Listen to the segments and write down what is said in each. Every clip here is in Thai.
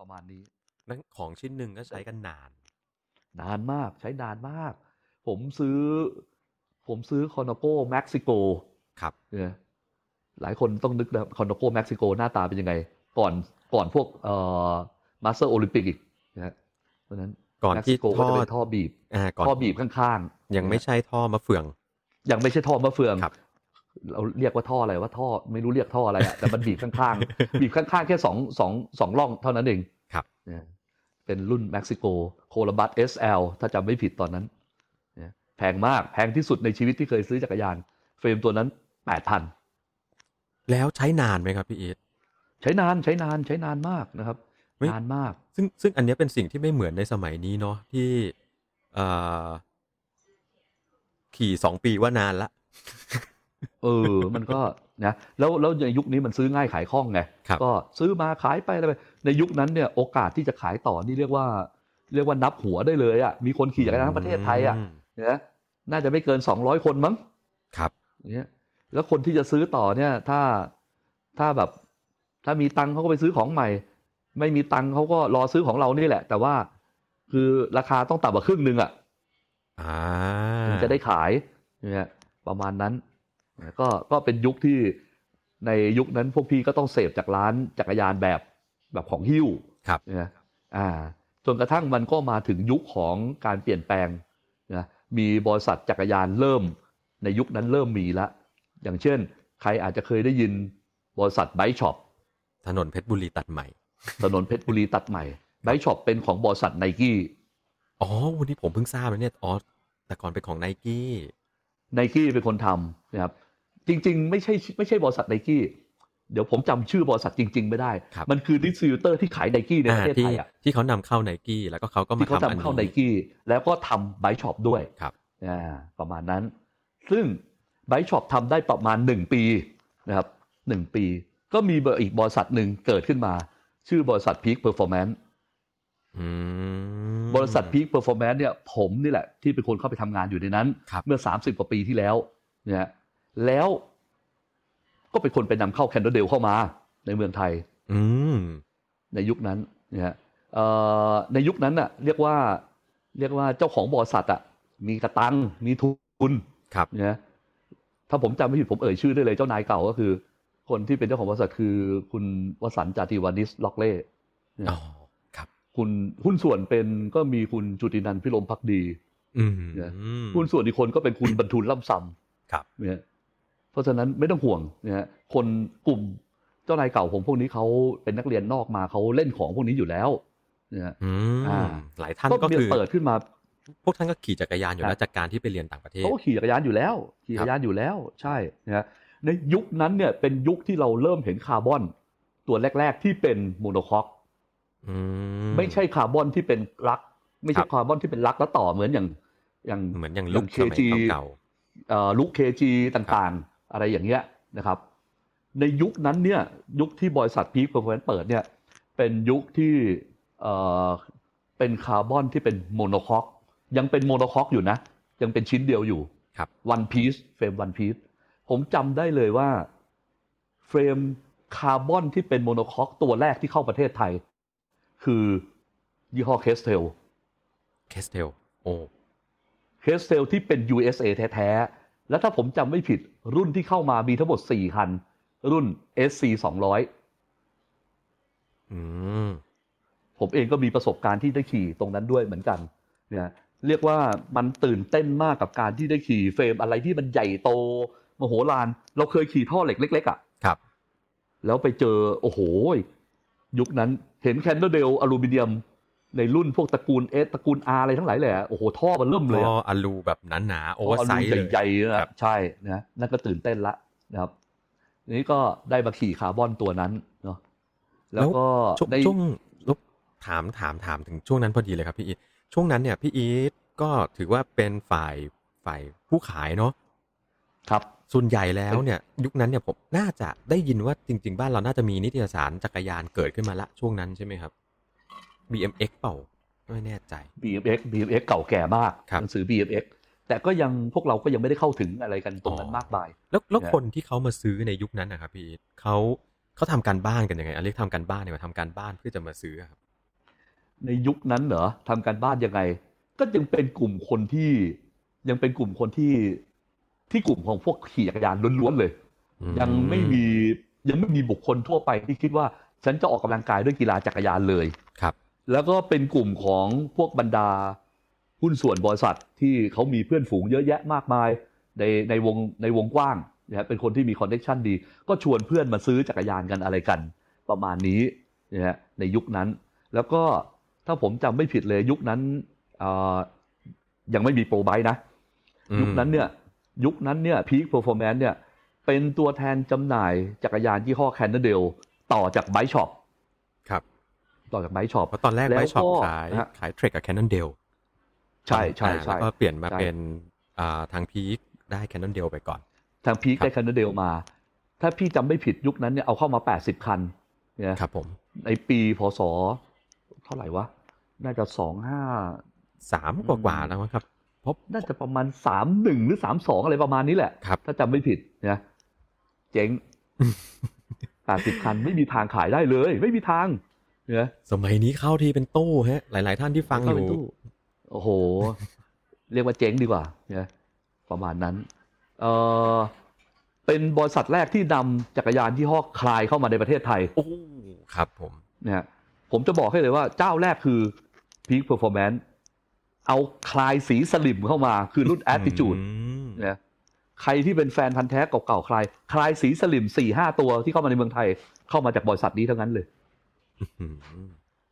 ประมาณนี้ นั่นของชิ้นหนึ่งก็ใช้กันนาน นานมากใช้นานมาก ผมซื้อ ผมซื้อ Colnago Mexico ครับเนี่ยหลายคนต้องนึกนะ Colnago Mexico หน้าตาเป็นยังไง ก่อนก่อนพวกเอ่อ Master Olympic อีกนะฮะเพราะฉะนั้นก่อน Mexico ก็ท่อจะเป็นท่อบีบอ่าก่อนท่อบีบข้างๆ ยังไม่ใช่ท่อมะเฟือง ยังไม่ใช่ท่อมะเฟืองครับ เราเรียกว่าท่ออะไรว่าท่อไม่รู้เรียกท่ออะไรอะแต่มันบีบข้างๆ บีบข้างๆ แค่สองสองสองร่องเท่านั้นเองครับเนี่ยเป็นรุ่นเม็กซิโกโคลบัส SL ถ้าจำไม่ผิดตอนนั้นเนี่ยแพงมากแพงที่สุดในชีวิตที่เคยซื้อจักรยาน เฟรมตัวนั้นแปดพันแล้วใช้นานไหมครับพี่อีทใช้นานใช้นานใช้นานมากนะครับเฮ้ยนานมาก ซึ่งซึ่งอันเนี้ยเป็นสิ่งที่ไม่เหมือนในสมัยนี้เนาะที่เอ่อขี่สองปีว่านานละ เออ มันก็นะแล้วแล้วในยุคนี้มันซื้อง่ายขายคล่องไงครับก็ซื้อมาขายไปอะไรไปในยุคนั้นเนี่ยโอกาสที่จะขายต่อนี่เรียกว่า เรียกว่านับหัวได้เลยอะมีคนขี่จักรยานทั้งประเทศไทยอะมนะน่าจะไม่เกินสองร้อยคนมั้งครับอย่างเงี้ยแล้วคนที่จะซื้อต่อเนี่ย ถ้าถ้าแบบ ถ้ามีตังค์เขาก็ไปซื้อของใหม่ ไม่มีตังค์เขาก็รอซื้อของเรานี่แหละ แต่ว่าคือราคาต้องต่ำกว่าครึ่งหนึ่งอะอ่าถึงจะได้ขายเนี่ยประมาณนั้น ก็ก็เป็นยุคที่ในยุคนั้นพวกพี่ก็ต้องเสพจากร้านจักรยานแบบแบบของหิ้วครับนะอ่าจนกระทั่งมันก็มาถึงยุคของการเปลี่ยนแปลงนะมีบริษัทจักรยานเริ่ม ในยุคนั้นเริ่มมีละ อย่างเช่น ใครอาจจะเคยได้ยินบริษัทไบช็อปถนนเพชรบุรีตัดใหม่ ถนนเพชรบุรีตัดใหม่Bike Shop เป็นของบริษัทไนกี้อ๋อวันนี้ผมเพิ่งทราบเลยเนี่ยอ๋อแต่ก่อนเป็นของไนกี้ไนกี้เป็นคนทำนะครับ จริง ๆ ไม่ใช่ไม่ใช่บริษัทไนกี้เดี๋ยวผมจำชื่อบริษัทจริง ๆ ไม่ได้ครับมันคือ distributor ที่ขายไนกี้ในประเทศที่ไทยอะที่เขานำเข้าไนกี้แล้วก็เขาก็มาที่เขาทำอันทำเข้าไนนี้กี้แล้วก็ทำ Bike Shop ด้วยครับอ่าประมาณนั้น ซึ่ง Bike Shop ทำได้ประมาณหนึ่งปีนะครับหนึ่งปี ก็มีเบอร์อีกบริษัทหนึ่งเกิดขึ้นมา ชื่อบริษัท Peak Performance อืมบริษัท Peak Performance เนี่ยผมนี่แหละที่เป็นคนเข้าไปทำงานอยู่ในนั้นครับเมื่อ30กว่าปีที่แล้วเนี่ย แล้วก็เป็นคนไปนำเข้าแคนเดอร์เดลเข้ามาในเมืองไทย อืมในยุคนั้นนะฮะเอ่อในยุคนั้นน่ะ เรียกว่า เรียกว่าเจ้าของบริษัทอะมีกระตังมีทุนครับนะถ้าผมจำไม่ผิดผมเอ่ยชื่อได้เลยเจ้านายเก่าก็คือ คนที่เป็นเจ้าของบริษัทคือคุณวสันต์จาติวานิสล็อกเล่อ๋อครับ คุณหุ้นส่วนเป็นก็มีคุณจุตินันท์พิรมพักดี อืมเนี่ยหุ้นส่วนอีกคนก็เป็นคุณบรรทุนล่ำซำครับเนี่ย เพราะฉะนั้นไม่ต้องห่วงนะฮะคนกลุ่มเจ้านายเก่าผมพวกนี้เขาเป็นนักเรียนนอกมาเขาเล่นของพวกนี้อยู่แล้วนะฮะอืมอ่าหลายท่านก็ก็มีคือเปิดขึ้นมา พวกท่านก็ขี่จักรยานอยู่แล้วครับจากการที่ไปเรียนต่างประเทศเขาก็ขี่จักรยานอยู่แล้ว ขี่จักรยานอยู่แล้ว ใช่นะฮะในยุคนั้นเนี่ยเป็นยุคที่เราเริ่มเห็นคาร์บอนตัวแรก ๆ ที่เป็น monocoque อืมไม่ใช่คาร์บอนที่เป็น lug ไม่ใช่ครับคาร์บอนที่เป็น lug แล้วต่อเหมือนอย่างอย่างเหมือนอย่างอย่างลุกสมัย KG เก่าเอ่อ Look KG ต่างๆ อะไรอย่างเงี้ยนะครับ ในยุคนั้นเนี่ยยุคที่บริษัทพีคเ r อร์ a เปิดเนี่ยเป็นยุคที่เอ่อเป็นคาร์บอนที่เป็น monocoque ยังเป็น monocoque อยู่นะ ยังเป็นชิ้นเดียวอยู่ครับ one-piece frame one-piece ผมจำได้เลยว่าเฟรมคาร์บอนที่เป็น monocoque ตัวแรกที่เข้าประเทศไทย คือยี่ห้อ Kestrel ๆ Kestrel โอ้ Kestrel ที่เป็น USA แท้ ๆ แล้วถ้าผมจำไม่ผิดรุ่นที่เข้ามามีทั้งหมด4คัน รุ่น SC 200อืมผมเองก็มีประสบการณ์ที่ได้ขี่ตรงนั้นด้วยเหมือนกัน เนี่ย เรียกว่ามันตื่นเต้นมากกับการที่ได้ขี่เฟรมอะไรที่มันใหญ่โตมโหฬารเราเคยขี่ท่อเหล็กเล็ก ๆอะครับ แล้วไปเจอ โอ้โห ยุคนั้นเห็น Cannondale อลูมิเนียม ในรุ่นพวกตระกูล S ตระกูล R อะไรทั้งหลายเลยอะโอ้โหท่อเบ้อเริ่มเลยก็อะอลูแบบหนาๆโอเวอร์ท่ไซส์เลยใหญ่ๆครันะบใช่นะนั่นก็ตื่นเต้นละนะครับทีนี้ก็ได้มาขี่คาร์บอนตัวนั้นเนาะแล้วก็ช่วงได้ช่วงผมถามถามถามถึงช่วงนั้นพอดีเลยครับพี่อีทช่วงนั้นเนี่ยพี่อีทก็ถือว่าเป็นฝ่ายฝ่ายผู้ขายเนาะครับส่วนใหญ่แล้วเนี่ย ยุคนั้นเนี่ยผมน่าจะได้ยินว่าจริง ๆ บ้านเราน่าจะมีนิตยสารจักรยานเกิดขึ้นมาละช่วงนั้นใช่ไหมครับ BMX เปล่าไม่แน่ใจ BMX BMX เก่าแก่มากครับหนังสือ BMX แต่ก็ยังพวกเราก็ยังไม่ได้เข้าถึงอะไรกันตรงนั้นอ๋อมากมาย แล้วแล้วเนี่ยคนที่เขามาซื้อในยุคนั้นนะครับพี่อีทเขาเขาทำการบ้านกันยังไงอะเรียกทำการบ้านเนี่ยมาทำการบ้านเพื่อจะมาซื้ออะครับ ในยุคนั้นเหรอทำการบ้านยังไง ก็ยังเป็นกลุ่มคนที่ ยังเป็นกลุ่มคนที่ที่กลุ่มของพวกขี่จักรยานล้วนๆเลยอืมยังไม่มียังไม่มีบุคคลทั่วไปที่คิดว่า ฉันจะออกกำลังกายด้วยกีฬาจักรยานเลยครับ แล้วก็เป็นกลุ่มของพวกบรรดาหุ้นส่วนบริษัทที่เขามีเพื่อนฝูงเยอะแยะมากมายในในวงในวงกว้างนะฮะเป็นคนที่มีคอนเนคชันดี ก็ชวนเพื่อนมาซื้อจักรยานกันอะไรกัน ประมาณนี้นะฮะในยุคนั้น แล้วก็ถ้าผมจำไม่ผิดเลยยุคนั้นเอ่อยังไม่มีโปรไบค์นะอืมยุคนั้นเนี่ยยุคนั้นเนี่ย Peak Performance เนี่ยเป็นตัวแทนจำหน่ายจักรยานยี่ห้อ Cannondale ต่อจาก Bike Shop ครับ ต่อจาก Bike Shop เพราะตอนแรกแล้ว Bike Shop ก็ขายนะฮะขาย Trek กับ Cannondale ใช่ใช่ใช่แล้วก็เปลี่ยนมาใช่เป็นอ่าทาง Peak ได้ Cannondale ไปก่อน ทาง Peak ครับได้ Cannondale มา ถ้าพี่จำไม่ผิดยุคนั้นเนี่ยเอาเข้ามา 80 คันเนี่ยครับผมในปีพศเท่าไหร่วะ น่าจะสองห้าสามกว่าๆแล้วมั้งครับเพราะน่าจะประมาณสามหนึ่งหรือสามสองอะไรประมาณนี้แหละครับถ้าจำไม่ผิดเนี่ยเจ๊งแปดสิบคันไม่มีทางขายได้เลย ไม่มีทาง เนี่ยสมัยนี้เข้าทีเป็นตู้ฮะ หลาย ๆ ท่านที่ฟังอเข้าไปยู่ตู้โอ้โห เรียกว่าเจ๊งดีกว่าเนี่ยประมาณนั้น เออเป็นบริษัทแรกที่นำจักรยานที่ห้อคลายเข้ามาในประเทศไทยโอ้ครับผมนะฮะผมจะบอกให้เลยว่าเจ้าแรกคือ Peak Performance เอาคลายสีสลิมเข้ามาคือรุ่น Attitude อืมนะใครที่เป็นแฟนพันธ์แท้เก่าๆคลาย คลายสีสลิมสี่ห้าตัวที่เข้ามาในเมืองไทย เข้ามาจากบริษัทนี้ทั้งนั้นเลยอืม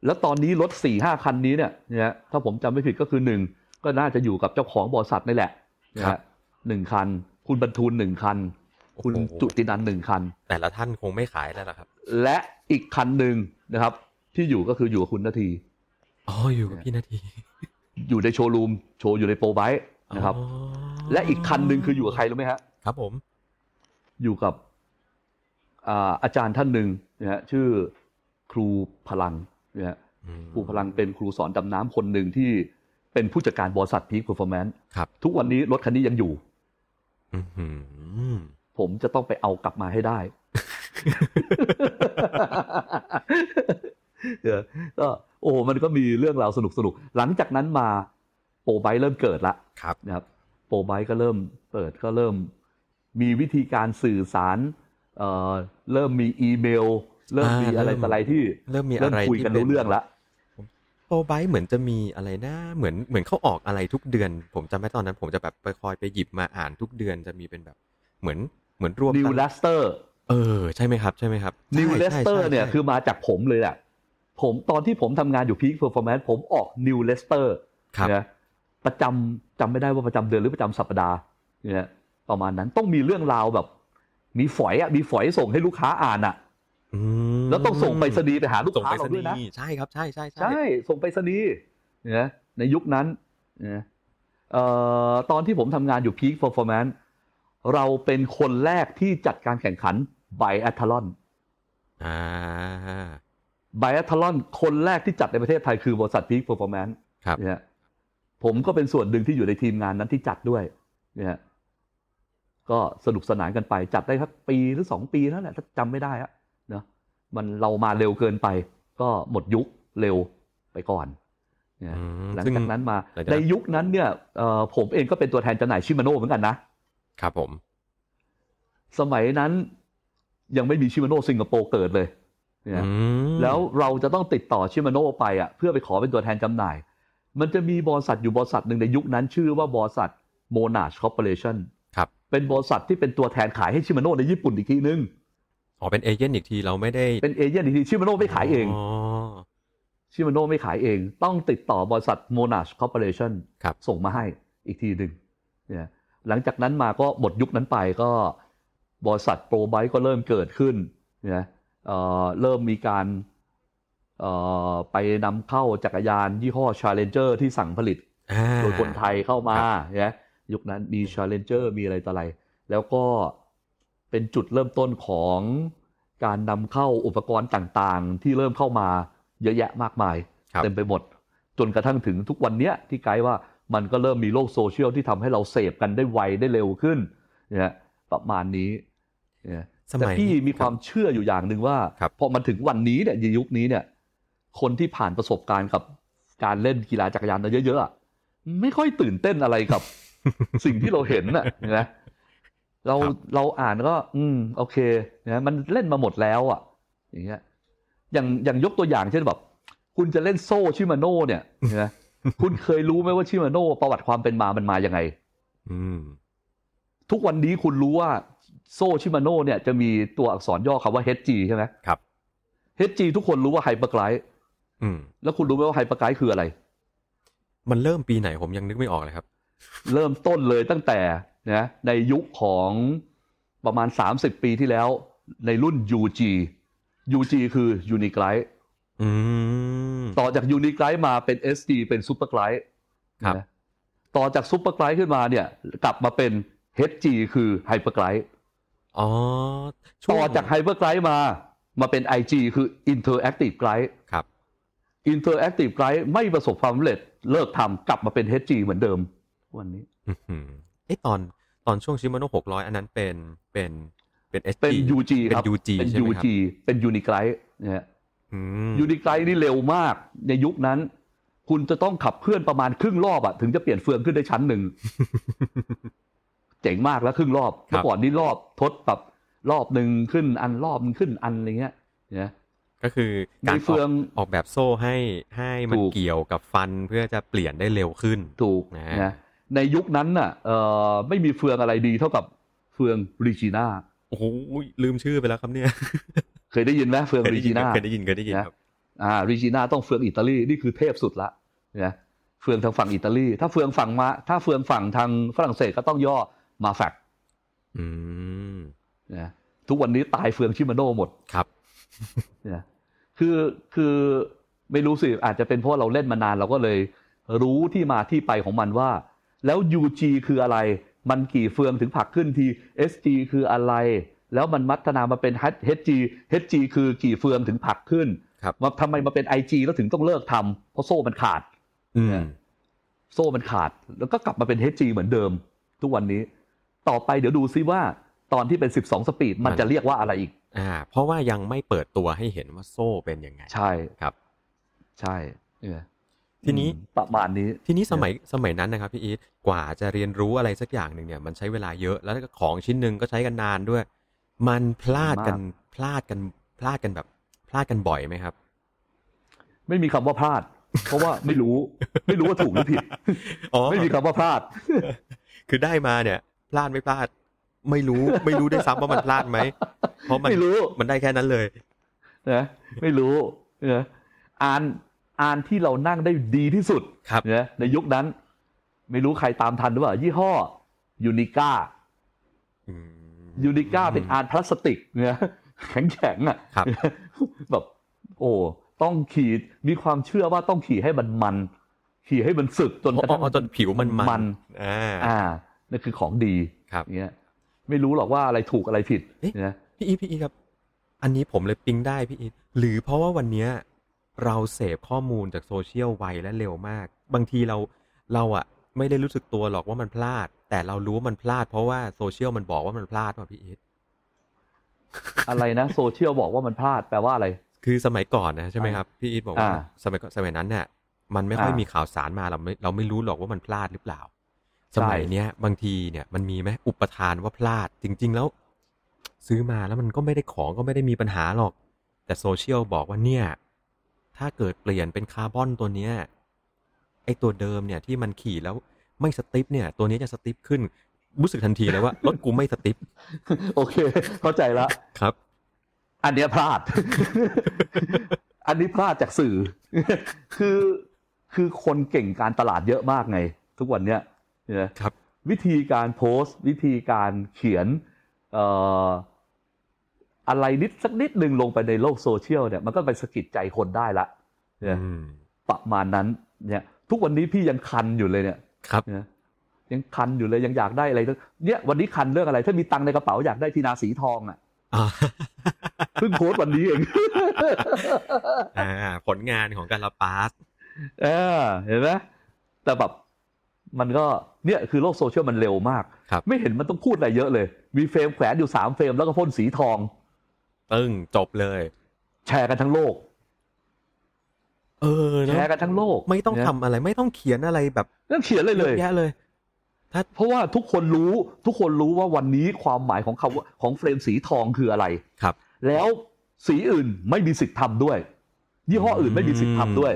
แล้วตอนนี้รถสี่ห้าคันนี้เนี่ยนะฮะถ้าผมจำไม่ผิดก็คือหนึ่งก็น่าจะอยู่กับเจ้าของบริษัทนี่แหละนะฮะหนึ่งคัน คุณบรรทูลหนึ่งคัน คุณจุตินันท์หนึ่งคัน แต่ละท่านคงไม่ขายแล้วล่ะครับ และอีกคันหนึ่งนะครับ ที่อยู่ก็คืออยู่กับคุณนาทีอ๋ออยู่กับพี่นาที อยู่ในโชว์รูม โชว์อยู่ใน ProBike นะครับอ๋อและอีกคันหนึ่งคืออยู่กับใครรู้ไหมฮะครับผม อยู่กับอ่าอาจารย์ท่านหนึ่งนะฮะชื่อ ครูพลังนะฮะอืมครูพลังเป็นครูสอนดำน้ำคนหนึ่งที่เป็นผู้จัดการบริษัท Peak Performance ครับทุกวันนี้รถคันนี้ยังอยู่อื้อหือผมจะต้องไปเอากลับมาให้ได้เออก็โอ้มันก็มีเรื่องราวสนุกสนุกๆหลังจากนั้นมาโปรไบต์เริ่มเกิดละครับนะครับ โปรไบต์ก็เริ่มเปิดก็เริ่ม มีวิธีการสื่อสารเอ่อเริ่มมีอีเมล เริ่มมีอะไรต่ออะไรที่เริ่มมีเริ่อะมไรคุยกันรู้เรื่องละโปรไบต์เหมือนจะมีอะไรนะ เหมือนเหมือนเขาออกอะไรทุกเดือน ผมจำไม่ตอนนั้น ผมจะแบบไปคอยไปหยิบมาอ่านทุกเดือนจะมีเป็นแบบ เหมือนเหมือนรวมนิวกันเลสเตอร์เออใช่ไหมครับ ใช่ไหมครับนิวใช่เลสเตอร์ใช่เนี่ยใช่คือมาจากผมเลยแหละผมตอนที่ผมทำงานอยู่พีคเพอร์ฟอร์แมนซ์ผมออกนิวเลสเตอร์ครับนะประจำจำไม่ได้ว่าประจำเดือนหรือประจำสัปดาห์เนี่ยประมาณนั้นต้องมีเรื่องราวแบบ มีฝอยอะมีฝอยส่งให้ลูกค้าอ่านอะอืม แล้วต้องส่งไปรษณีย์ไปหาลูกส่งค้าไปรษเราด้วยนะณีย์ใช่ครับใช่ใช่ใช่ส่งไปรษณีย์เนี่ยในยุคนั้นเนี่ยเอ่อตอนที่ผมทำงานอยู่ Peak Performance เราเป็นคนแรกที่จัดการแข่งขันไบอัทลอนอ่าไบอัทลอนคนแรกที่จัดในประเทศไทยคือบริษัท Peak Performance ครับเนี่ยผมก็เป็นส่วนหนึ่งที่อยู่ในทีมงานนั้นที่จัดด้วยเนี่ยก็สนุกสนานกันไปจัดได้ครับปีหรือสองปีนั่นแหละถ้าจำไม่ได้อะเนาะ มันเรามาเร็วเกินไป ก็หมดยุคเร็วไปก่อนเนี่ยอืมหลังซึ่จากนั้นมาหลังจากนั้นในยุคนั้นเนี่ยเอ่อผมเองก็เป็นตัวแทนจำหน่ายชิมาโน่เหมือนกันนะครับผม สมัยนั้นยังไม่มีชิมาโน่สิงคโปร์เกิดเลยเนี่ยอืมแล้วเราจะต้องติดต่อชิมาโน่ไปอะเพื่อไปขอเป็นตัวแทนจำหน่าย มันจะมีบริษัทอยู่บริษัทหนึ่งในยุคนั้น ชื่อว่าบริษัทโมนาชคอร์ปอเรชั่นครับเป็นบริษัทที่เป็นตัวแทนขายให้ชิมาโน่ในญี่ปุ่นอีกทีนึง อ๋อเป็น agent อีกทีเราไม่ได้ เป็น agent อีกที Shimano ไม่ขายเองอ๋อ Shimano ไม่ขายเอง ต้องติดต่อบริษัทโมนาช Corporation ครับส่งมาให้อีกทีหนึ่งเนี่ยหลังจากนั้นมาก็หมดยุคนั้นไปก็บริษัท ProBike ก็เริ่มเกิดขึ้นเนี่ยเอ่อเริ่มมีการเอ่อไปนำเข้าจักรยานยี่ห้อ Challenger ที่สั่งผลิตอ่าโดยคนไทยเข้ามาครับเนี่ยยุคนั้นมี Challenger มีอะไรต่ออะไร แล้วก็ เป็นจุดเริ่มต้นของการนำเข้าอุปกรณ์ต่างๆ ที่เริ่มเข้ามาเยอะแยะมากมายครับเต็มไปหมด จนกระทั่งถึงทุกวันเนี้ยที่ไกด์ว่ามันก็เริ่มมีโลกโซเชียลที่ทำให้เราเสพกันได้ไวได้เร็วขึ้นเนี่ยประมาณนี้เนี่ยสแต่มัยพี่มีความรับเชื่ออยู่อย่างหนึ่งว่าครับพอมันถึงวันนี้เนี่ยในยุคนี้เนี่ย คนที่ผ่านประสบการณ์กับการเล่นกีฬาจักรยานเยอะๆอะไม่ค่อยตื่นเต้นอะไรกับ สิ่งที่เราเห็นน่ะนะ เราครับเราอ่านก็ อืม โอเคนะมันเล่นมาหมดแล้วอะ อย่างเงี้ย อย่างอย่างยกตัวอย่างเช่นแบบคุณจะเล่นโซ่ชิมาโน่เนี่ยนะคุณเคยรู้ไหมว่าชิมาโน่ประวัติความเป็นมามันมายังไง อืม ทุกวันนี้คุณรู้ว่าโซ่ชิมาโน่เนี่ยจะมีตัวอักษรย่อคำว่า HG ใช่ไหมครับ HG ทุกคนรู้ว่าไฮเปอร์ไกด์อืมแล้วคุณรู้ไหมว่าไฮเปอร์ไกด์คืออะไร มันเริ่มปีไหนผมยังนึกไม่ออกเลยครับ เริ่มต้นเลยตั้งแต่นะในยุคของประมาณ 30 ปีที่แล้วในรุ่น UG UG คือ Uniglide อืมต่อจาก Uniglide มาเป็น SG เป็น Superglide ครับนะต่อจาก Superglide ขึ้นมาเนี่ย กลับมาเป็น HG คือ Hyperglide อ๋อช่วงต่อจาก Hyperglide มามาเป็น IG คือ Interactive Glide ครับ Interactive Glide ไม่ประสบความสำเร็จเลิกทำกลับมาเป็น HG เหมือนเดิม วันนี้อื้อหือเอ้ตอนตอนช่วงชิมาโน่หกร้อยอันนั้นเป็นเป็นเป็น SG เป็น UG เป็นครับ UG เป็นใช่ไหมครับ UG เป็น Uniglide นะฮะอืมยูนิไกลนี่เร็วมากในยุคนั้น คุณจะต้องขับเคลื่อนประมาณครึ่งรอบอะถึงจะเปลี่ยนเฟืองขึ้นได้ชั้นหนึ่งเจ๋งมากแล้วครึ่งรอบเมื่อก่อนนี่รอบทดแบบรอบหนึ่งขึ้นอันรอบหนึ่งขึ้นอันอะไรเงี้ยนะก็คือการมีเฟืองออกออกแบบโซ่ให้ให้มันถูกเกี่ยวกับฟันเพื่อจะเปลี่ยนได้เร็วขึ้นถูกนะนะ ในยุคนั้นน่ะเอ่อไม่มีเฟืองอะไรดีเท่ากับเฟืองรีจีน่าโอ้โหลืมชื่อไปแล้วครับเนี่ย เคยได้ยินไหมเฟืองเคยรีได้ยิจีนน่าเคยได้ยินเคยได้ยินครับอ่ารีจีน่าต้องเฟืองอิตาลีนี่คือเทพสุดละนะเฟืองทางฝั่งอิตาลี ถ้าเฟืองฝั่งมาถ้าเฟืองฝั่งทางฝรั่งเศสก็ต้องย่อมาแฟกอืมนะทุกวันนี้ตายเฟืองชิมาโน่หมดครับนะคือคือไม่รู้สิอาจจะเป็นเพราะเราเล่นมานานเราก็เลยรู้ที่มาที่ไปของมันว่า แล้ว UG คืออะไร มันกี่เฟืองถึงผลักขึ้นที SG คืออะไร แล้วมันมัฒนามาเป็น HG HG คือกี่เฟืองถึงผลักขึ้นครับว่าทำไมมาเป็น IG แล้วถึงต้องเลิกทำเพราะโซ่มันขาดอืมโซ่มันขาด แล้วก็กลับมาเป็น HG เหมือนเดิม ทุกวันนี้ ต่อไปเดี๋ยวดูซิว่าตอนที่เป็น 12 สปีดมันจะเรียกว่าอะไรอีก อ่า เพราะว่ายังไม่เปิดตัวให้เห็นว่าโซ่เป็นยังไง ใช่ครับ ใช่เนี่ย ทีนี้อืมประมาณนี้ ทีนี้สมัยสมัยนั้นนะครับพี่อีทกว่าจะเรียนรู้อะไรสักอย่างหนึ่งเนี่ย มันใช้เวลาเยอะแล้วก็ของชิ้นหนึ่งก็ใช้กันนานด้วย มันพลาดกันพลาดกันพลาดกันแบบ พลาดกันบ่อยไหมครับ ไม่มีคำว่าพลาด เพราะว่าไม่รู้ ไม่รู้ว่าถูกหรือผิดอ๋อไม่มีคำว่าพลาด คือได้มาเนี่ย พลาดไม่พลาด ไม่รู้ไม่รู้ได้วยซ้ำว่ามันพลาดไหมเพราะมันไม่รู้มันได้แค่นั้นเลยนะไม่รู้นะอ่าน อ่านที่เรานั่งได้ดีที่สุดครับนะในยุคนั้น ไม่รู้ใครตามทันหรือเปล่า ยี่ห้อUnica อืม Unica เป็น hard plastic เนี่ยแข็งแข็งๆอะครับแบบ โอ้ต้องขี่มีความเชื่อว่าต้องขี่ให้มันมัน ขี่ให้มันสึกจนกระทั่งอ๋ออ๋อจนผิวมันมันอ่าอ่านั่นคือของดีครับเงี้ยไม่รู้หรอกว่าอะไรถูกอะไรผิดเอ๊ะนะพี่อีทพี่อีทครับ อันนี้ผมเลยปิ๊งได้พี่อีทหรือเพราะว่าวันเนี้ย เราเสพข้อมูลจากโซเชียลไวและเร็วมาก บางทีเราเราอะไม่ได้รู้สึกตัวหรอกว่ามันพลาด แต่เรารู้ว่ามันพลาด เพราะว่าโซเชียลมันบอกว่ามันพลาดว่ะพี่อีทอะไรนะโซเชียลบอกว่ามันพลาดแปลว่าอะไร คือสมัยก่อนนะใช่ไหมครับพี่อีทบอกว่าอ่าสมัยก่อนสมัยนั้นเนี่ยมันไม่ค่อยอ่ามีมีข่าวสารมาเราไม่เราไม่รู้หรอกว่ามันพลาดหรือเปล่าใช่สมัยเนี้ยบางทีเนี่ยมันมีไหมอุปทานว่าพลาดจริง ๆ แล้ว ซื้อมาแล้วมันก็ไม่ได้ของก็ไม่ได้มีปัญหาหรอก แต่โซเชียลบอกว่าเนี่ย ถ้าเกิดเปลี่ยนเป็นคาร์บอนตัวเนี้ยไอตัวเดิมเนี่ยที่มันขี่แล้วไม่สติปเนี่ย ตัวนี้จะสติปขึ้น รู้สึกทันทีเลยว่ารถกูไม่สติปโอเค เข้าใจละครับ อันเนี้ยพลาด อันนี้พลาดจากสื่อ คือคือคนเก่งการตลาดเยอะมากไง ทุกวันเนี้ยนะครับ วิธีการโพสต์ วิธีการเขียน เอ่อ อะไรนิดสักนิดหนึ่งลงไปในโลกโซเชียลเนี่ยมันก็ไปสะกิดใจคนได้ละเนี่ยอืมประมาณนั้นเนี่ย ทุกวันนี้พี่ยังคันอยู่เลยเนี่ยครับนะยังคันอยู่เลยยังอยากได้อะไรเนี่ยวันนี้คันเรื่องอะไร ถ้ามีตังค์ในกระเป๋าอยากได้ทีนาสีทองอะอ่าเพิ่งโพสต์วันนี้เองอ่าผลงานของการลาปาสเออเห็นไหมแต่แบบมันก็เนี่ยคือโลกโซเชียลมันเร็วมากครับไม่เห็นมันต้องพูดอะไรเยอะเลย มีเฟรมแขวนอยู่สามเฟรมแล้วก็พ่นสีทอง ตึ้งจบเลย แชร์กันทั้งโลก เอเออแชเนาะร์กันทั้งโลก ไม่ต้องนะทำอะไร ไม่ต้องเขียนอะไรแบบเรื่องเขียนเลยเลยเยอะแยะเลยเพราะว่าทุกคนรู้ทุกคนรู้ว่าวันนี้ความหมายของคำว่าของเฟรมสีทองคืออะไรครับ แล้วสีอื่นไม่มีสิทธิ์ทำด้วย ยี่ห้ออื่นไม่มีสิทธิ์ทำด้วย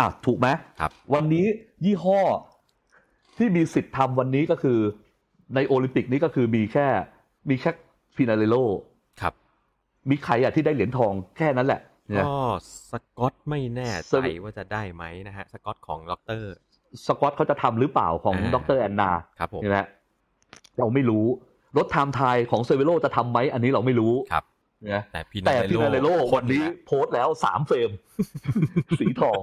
อะถูกไหมครับ วันนี้ยี่ห้อที่มีสิทธิ์ทำวันนี้ก็คือในโอลิมปิกนี้ก็คือมีแค่มีแค่ฟินาเลโลครับ มีใครอะที่ได้เหรียญทองแค่นั้นแหละเนี่ยก็สกอตไม่แน่สใจรุปว่าจะได้ไหมนะฮะสกอตของด็อกเตอร์สกอตเขาจะทำหรือเปล่าของอ่าดรแอนนาครับผมใช่ไหมเราไม่รู้รถไทม์ไทยของเซเวโรจะทำไหมอันนี้เราไม่รู้ครับนะแต่พีแต่นาพินาเลโลควันนี้โพสต์แล้วสามเฟรม สีทอง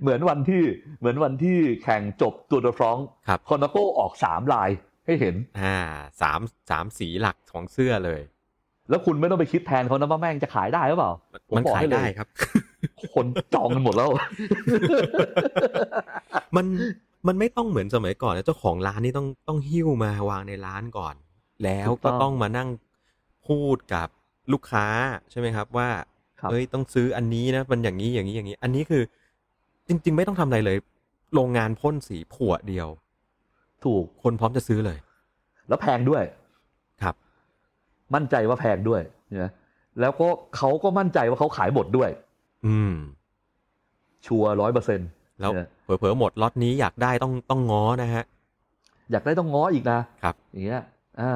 เหมือนวันที่เหมือนวันที่แข่งจบตัวเดฟรองครับคอนาโกออกสามลาย ให้เห็น อ่าสามสามสีหลักของเสื้อเลย แล้วคุณไม่ต้องไปคิดแทนเขานะว่าแม่งจะขายได้หรือเปล่าผมมันบอกขายให้เลยได้ครับ คนจองกันหมดแล้ว มันมันไม่ต้องเหมือนสมัยก่อนนะเจ้าของร้านนี่ต้องต้องหิ้วมาวางในร้านก่อน แล้วถูกต้ก็องต้องมานั่งพูดกับลูกค้าใช่ไหมครับ ว่าครับเอ้ยต้องซื้ออันนี้นะมันอย่างนี้อย่างนี้อย่างนี้ อันนี้คือ จริง ๆ ไม่ต้องทำอะไรเลย โรงงานพ่นสีผวเดียว ถูกคนพร้อมจะซื้อเลย แล้วแพงด้วยครับ มั่นใจว่าแพงด้วยนะแล้วก็เขาก็มั่นใจว่าเขาขายหมดด้วย อืม ชัวร้อยเปอร์เซ็นต์แล้วเผลอๆหมดล็อตนี้อยากได้ต้องต้องง้อนะฮะ อยากได้ต้องง้ออีกนะครับ อย่างเงี้ย อ่า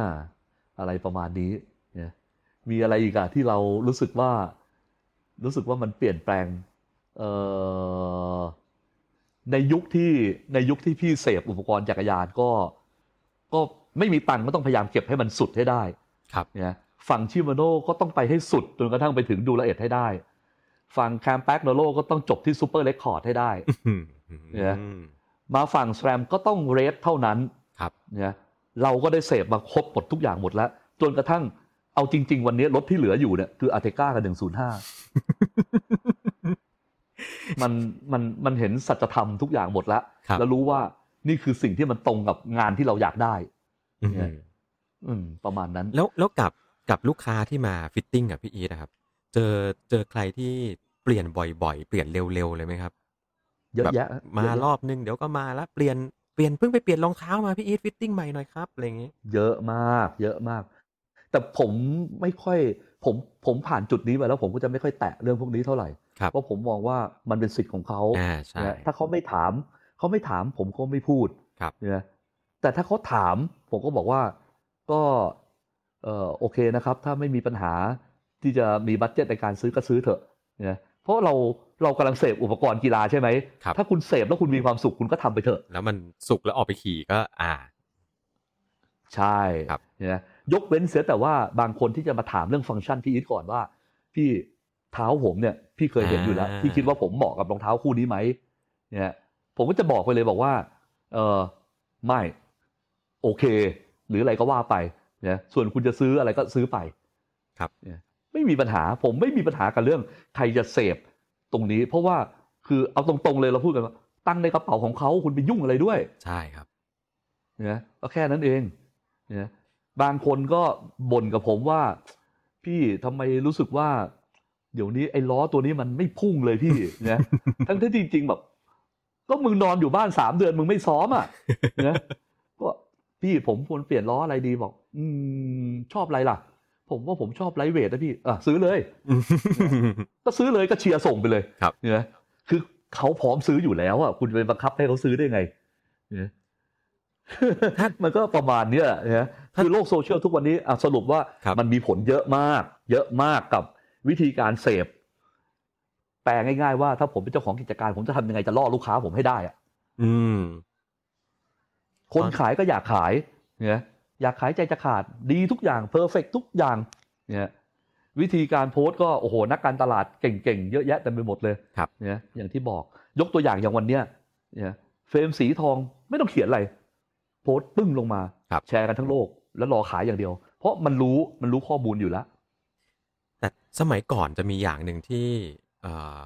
อะไรประมาณนี้เนี่ยมีอะไรอีกอะที่เรารู้สึกว่า รู้สึกว่ามันเปลี่ยนแปลง เอ่อ ในยุคที่ในยุคที่พี่เสพอุปกรณ์จักรยานก็ ก็ไม่มีตังค์ก็ต้องพยายามเก็บให้มันสุดให้ได้ ครับเนี่ยฝั่งชิมาโน่ก็ต้องไปให้สุดจนกระทั่งไปถึงดูละเอียดให้ได้ ฝั่งแคมแป็กโนโลก็ต้องจบที่ซูเปอร์เรคคอร์ดให้ได้เนี่ยอืมมาฝั่งแส a มก็ต้องเรทเท่านั้นครับเนี่ยเราก็ได้เสพมาครบหมดทุกอย่างหมดแล้ว จนกระทั่งเอาจริง ๆ วันนี้รถที่เหลืออยู่เนี่ยคือ Ultegra กับหนึ่งศูนย์ห้า มันมันมันเห็นสัจธรรมทุกอย่างหมดแล้วครับแล้วรู้ว่านี่คือสิ่งที่มันตรงกับงานที่เราอยากได้อืมเนี่ยอืมประมาณนั้น แล้วแล้วกับกับลูกค้าที่มา fitting กับพี่อีทนะครับ เจอเจอใครที่เปลี่ยนบ่อยๆ เปลี่ยนเร็วๆเลยไหมครับเยอะแบบแยะมาเยอะแยะรอบนึงเดี๋ยวก็มาแล้วเปลี่ยนเปลี่ยนเพิ่งไปเปลี่ยนรองเท้ามาพี่อีท fitting ใหม่หน่อยครับอะไรอย่างงี้ เยอะมาก เยอะมาก แต่ผมไม่ค่อยผมผมผ่านจุดนี้มาแล้วผมก็จะไม่ค่อยแตะเรื่องพวกนี้เท่าไหร่ครับ เพราะผมมองว่ามันเป็นสิทธิ์ของเขาอ่าใช่นะถ้าเขาไม่ถามเขาไม่ถามผมก็ไม่พูดครับนะแต่ถ้าเขาถามผมก็บอกว่าก็เออโอเคนะครับ ถ้าไม่มีปัญหาที่จะมีบัตเจ็ตในการซื้อก็ซื้อเถอะนะเพราะเราเรากำลังเสพอุปกรณ์กีฬาใช่ไหมครับถ้าคุณเสพแล้วคุณมีความสุขคุณก็ทำไปเถอะ แล้วมันสุกแล้วออกไปขี่ก็อ่า ใช่ครับนะยกเว้นเสียแต่ว่าบางคนที่จะมาถามเรื่องฟังก์ชันพี่อีทก่อนว่า พี่ เท้าผมเนี่ยพี่เคยเห็นอยู่แล้วอ่าพี่คิดว่าผมเหมาะกับรองเท้าคู่นี้ไหมเนี่ยผมก็จะบอกไปเลยบอกว่า เออไม่โอเค หรืออะไรก็ว่าไปเนี่ยส่วนคุณจะซื้ออะไรก็ซื้อไป ครับเนี่ยไม่มีปัญหาผมไม่มีปัญหากับเรื่อง ใครจะเสพตรงนี้ เพราะว่าคือเอาตรงๆเลยเราพูดกันว่าตั้งในกระเป๋าของเขาคุณไปยุ่งอะไรด้วย ใช่ครับนะก็แค่นั้นเองนะบางคนก็บ่นกับผมว่า พี่ทำไมรู้สึกว่า เดี๋ยวนี้ไอ้ล้อตัวนี้มันไม่พุ่งเลยพี่นะทั้งที่จริง ๆ แบบ ก็มึงนอนอยู่บ้านสามเดือนมึงไม่ซ้อมอะนะก็พี่ผมควรเปลี่ยนล้ออะไรดีบอก อืม ชอบอะไรล่ะ ผมว่าผมชอบไลท์เวทนะพี่อะซื้อเลย ก็ซื้อเลยก็เชียร์ส่งไปเลยครับเนี่ยคือเขาพร้อมซื้ออยู่แล้วอะคุณจะไปบังคับให้เขาซื้อได้ไงเนี่ยมันก็ประมาณเนี้ยนะคือโลกโซเชียลทุกวันนี้อะสรุปว่าครับมันมีผลเยอะมาก เยอะมากกับ วิธีการเสพแปลง่ายๆว่าถ้าผมเป็นเจ้าของกิจการ ผมจะทำยังไงจะล่อลูกค้าผมให้ได้อะ อืมคนตอนขายก็อยากขายเนี่ยอยากขายใจจะขาดดีทุกอย่างเพอร์เฟกทุกอย่าง เนี่ยวิธีการโพสต์ก็โอ้โหนักการตลาดเก่งๆ เยอะแยะเต็มไปหมดเลยครับเนี่ยอย่างที่บอกยกตัวอย่างอย่างวันเนี้ยเนี่ยเฟรมสีทองไม่ต้องเขียนอะไร โพสต์ปึ้งลงมาครับแชร์กันทั้งโลก แล้วรอขายอย่างเดียว เพราะมันรู้มันรู้ข้อมูลอยู่แล้วแต่ สมัยก่อนจะมีอย่างหนึ่งที่เอ่อ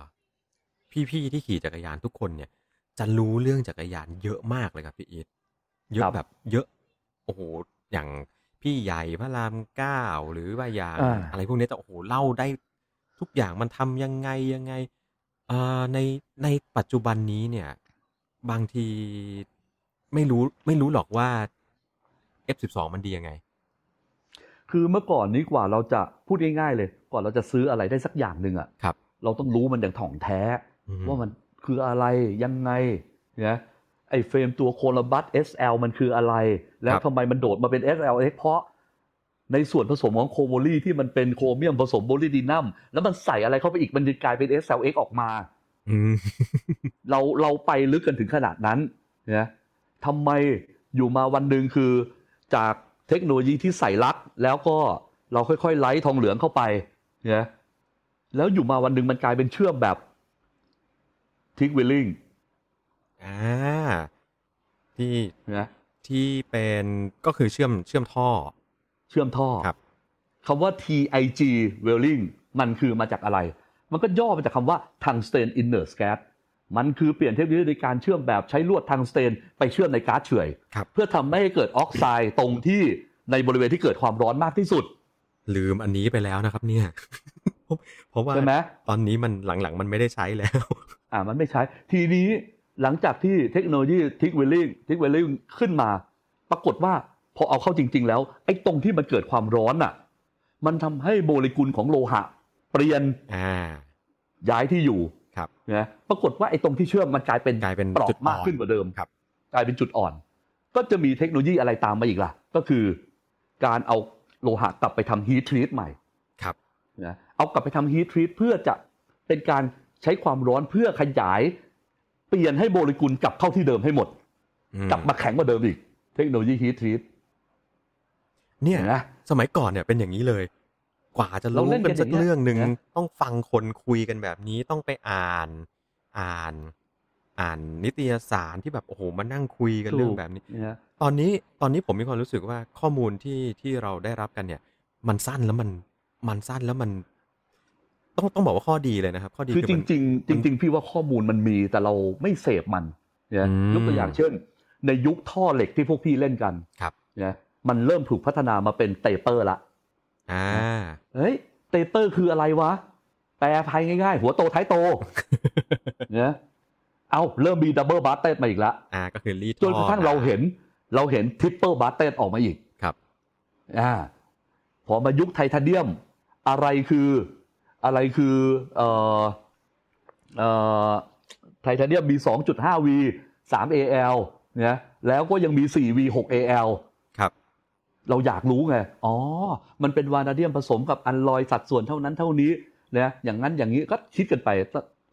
พี่ๆที่ขี่จักรยานทุกคนเนี่ย จะรู้เรื่องจักรยานเยอะมากเลยครับพี่อีทเยครัอะบแบบเยอะโอ้โหอย่างพี่ใหญ่พระรามเก้าหรือว่าอย่างอ่าอะไรพวกนี้จะโอ้โหเล่าได้ทุกอย่างมันทำยังไงยังไงอ่าในในปัจจุบันนี้เนี่ย บางทีไม่รู้ไม่รู้หรอกว่า F12 มันดียังไง คือเมื่อก่อนนี้กว่าเราจะพูดง่ายๆเลย ก่อนเราจะซื้ออะไรได้สักอย่างหนึ่งอะครับ เราต้องรู้มันอย่างถ่องแท้อืมว่ามันคืออะไรยังไงเนี่ยไอ้เฟรมตัวโคลบัส SL มันคืออะไร แล้วทำไมมันโดดมาเป็น SLX เพราะในส่วนผสมของโคโมลีที่มันเป็นโครเมียมผสมโบลิดีนัมแล้วมันใส่อะไรเข้าไปอีกมันจะกลายเป็น SLX ออกมาอืมเราเราไปลึกกันถึงขนาดนั้นนะทำไมอยู่มาวันหนึ่งคือจาก เทคโนโลยีที่ใส่ลัก แล้วก็เราค่อยๆไล่ทองเหลืองเข้าไปนะแล้วอยู่มาวันหนึ่งมันกลายเป็นเชื่อมแบบทิกวิลลิงอ่าที่นะที่เป็นก็คือเชื่อมเชื่อมท่อ เชื่อมท่อครับคำว่า TIG welding มันคือมาจากอะไร มันก็ย่อมาจากคำว่า tungsten inert gas มันคือเปลี่ยนเทคโนโลยีในการเชื่อมแบบใช้ลวดทังสเตน ไปเชื่อมในก๊าซเฉื่อยครับเพื่อทำให้เกิดออกไซด์ตรงที่ในบริเวณที่เกิดความร้อนมากที่สุด ลืมอันนี้ไปแล้วนะครับ เนี่ยเพราะว่าใช่ไหมตอนนี้มันหลังๆ มันไม่ได้ใช้แล้ว อ่ามันไม่ใช้ ทีนี้หลังจากที่เทคโนโลยี TIG welding TIG welding ขึ้นมา ปรากฏว่าพอเอาเข้าจริง ๆ แล้วไอ้ตรงที่มันเกิดความร้อนอะ มันทำให้โมเลกุลของโลหะ เปลี่ยนอ่าย้ายที่อยู่ ครับนะปรากฏว่าไอ้ตรงที่เชื่อมมันกลายเป็นกลายเป็นเปราะจุดอ่อนมากขึ้นกว่าเดิมครับ กลายเป็นจุดอ่อน ก็จะมีเทคโนโลยีอะไรตามมาอีกล่ะ ก็คือการเอาโลหะกลับไปทำฮีททรีตใหม่ครับนะเอากลับไปทำฮีททรีตเพื่อจะเป็นการใช้ความร้อนเพื่อขยาย เปลี่ยนให้โมเลกุลกลับเข้าที่เดิมให้หมดอืมกลับมาแข็งกว่าเดิมอีก เทคโนโลยีฮีททรีตเนี่ยเห็นไหมสมัยก่อนเนี่ยเป็นอย่างนี้เลย กว่าจะเรารู้เล่นกัเป็นนสักอย่างเงี้ยเรื่องหนึ่งนะต้องฟังคนคุยกันแบบนี้ต้องไปอ่านอ่าน อ่านนิตยสารที่แบบโอ้โหมานั่งคุยกันเรื่องแบบนี้นะตอนนี้ตอนนี้ผมมีความรู้สึกว่าข้อมูลที่ที่เราได้รับกันเนี่ย มันสั้นแล้วมันมันสั้นแล้วมัน ต้องต้องบอกว่าข้อดีเลยนะครับ ข้อดีคือจมันริงๆจริงๆพี่ว่าข้อมูลมันมีแต่เราไม่เสพมันนะอืมยกตัวอย่างเช่น ในยุคท่อเหล็กที่พวกพี่เล่นกันครับนะมันเริ่มถูกพัฒนามาเป็น taper ละ อ่าเฮ้ย taper คืออะไรวะ แปลไทยง่ายๆ หัวโตท้ายโตเนี่ยเอาเริ่มมี double butted มาอีกแล้วอ่า ก็คือรีดจนกระทั่งท่อเราเห็น เราเห็น triple butted ออกมาอีกครับอ่าพอมายุคไทเทเนียม อะไรคืออะไรคือเอ่อเอ่อไทเทเนียมมี 2.5V 3AL เนี่ยแล้วก็ยังมี 4V 6AL ครับ เราอยากรู้ไง อ๋อ มันเป็นวานาเดียมผสมกับอันลอยสัดส่วนเท่านั้นเท่านี้นะอย่างนั้นอย่างนี้ก็คิดกันไป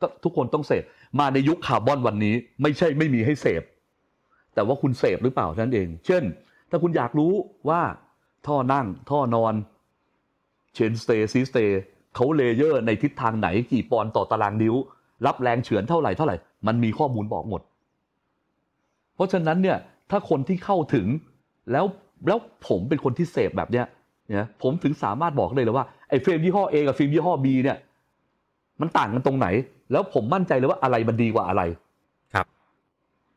ก็ทุกคนต้องเสพมาในยุคคาร์บอนวันนี้ ไม่ใช่ไม่มีให้เสพ แต่ว่าคุณเสพหรือเปล่านั้นเอง เช่น ถ้าคุณอยากรู้ว่าท่อนั่งท่อนอน chainstay seatstay เขา layer ในทิศทางไหนกี่ปอนด์ต่อตารางนิ้ว รับแรงเฉือนเท่าไหร่เท่าไหร่ มันมีข้อมูลบอกหมด เพราะฉะนั้นเนี่ยถ้าคนที่เข้าถึงแล้ว แล้วผมเป็นคนที่เสพแบบเนี้ยเนี่ยผมถึงสามารถบอกเลยเลยว่าไอ้เฟรมยี่ห้อ A กับฟิล์มยี่ห้อ B เนี่ย มันต่างกันตรงไหน แล้วผมมั่นใจเลยว่าอะไรมันดีกว่าอะไรครับ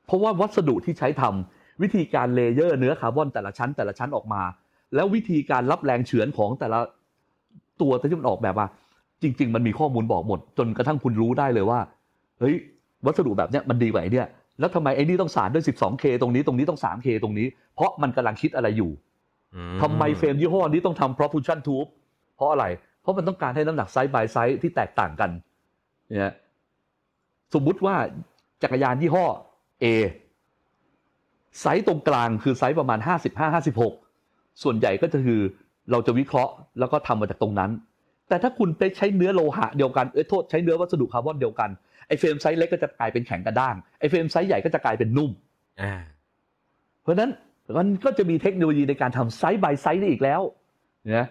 เพราะว่าวัสดุที่ใช้ทำวิธีการ layer เนื้อคาร์บอนแต่ละชั้นแต่ละชั้นออกมา แล้ววิธีการรับแรงเฉือนของแต่ละตัวที่มันออกแบบมาจริง ๆ มันมีข้อมูลบอกหมด จนกระทั่งคุณรู้ได้เลยว่าเฮ้ยวัสดุแบบเนี้ยมันดีกว่าไอ้เนี่ย แล้วทำไมไอ้นี่ต้องสานด้วย 12K ตรงนี้ตรงนี้ต้อง 3K ตรงนี้ เพราะมันกำลังคิดอะไรอยู่อืมทำไมเฟรมยี่ห้อนี้ต้องทำ proportional tube เพราะอะไร เพราะมันต้องการให้น้ำหนักไซส์ by ไซส์ที่แตกต่างกันเนี่ยสมมุติว่าจักรยานยี่ห้อ A ไซส์ตรงกลางคือไซส์ประมาณ 55 56 ส่วนใหญ่ก็จะคือเราจะวิเคราะห์แล้วก็ทำมาจากตรงนั้น แต่ถ้าคุณไปใช้เนื้อโลหะเดียวกัน เอ้ยโทษใช้เนื้อวัสดุคาร์บอนเดียวกัน ไอ้เฟรมไซส์เล็กก็จะกลายเป็นแข็งกระด้างไอ้เฟรมไซส์ใหญ่ก็จะกลายเป็นนุ่มอ่าเพราะฉะนั้นมันก็จะมีเทคโนโลยีในการทำไซส์ by ไซส์ได้อีกแล้วนะ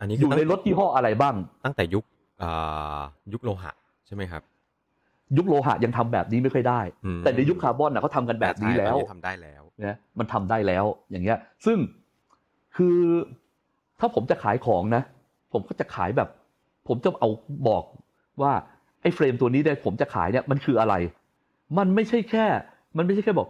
อันนี้อคืยู่ในตั้งรถยี่ห้ออะไรบ้าง ตั้งแต่ยุคอ่ายุคโลหะใช่ไหมครับ ยุคโลหะยังทำแบบนี้ไม่ค่อยได้อืมแต่ในยุคคาร์บอนนะเขาทำกันแบบนี้แล้วใช่ตอทำได้แล้วนะมันทำได้แล้วอย่างเงี้ย ซึ่งคือถ้าผมจะขายของนะ ผมก็จะขายแบบ ผมจะเอาบอกว่า ไอ้เฟรมตัวนี้เนี่ยผมจะขายเนี่ยมันคืออะไร มันไม่ใช่แค่ มันไม่ใช่แค่บอก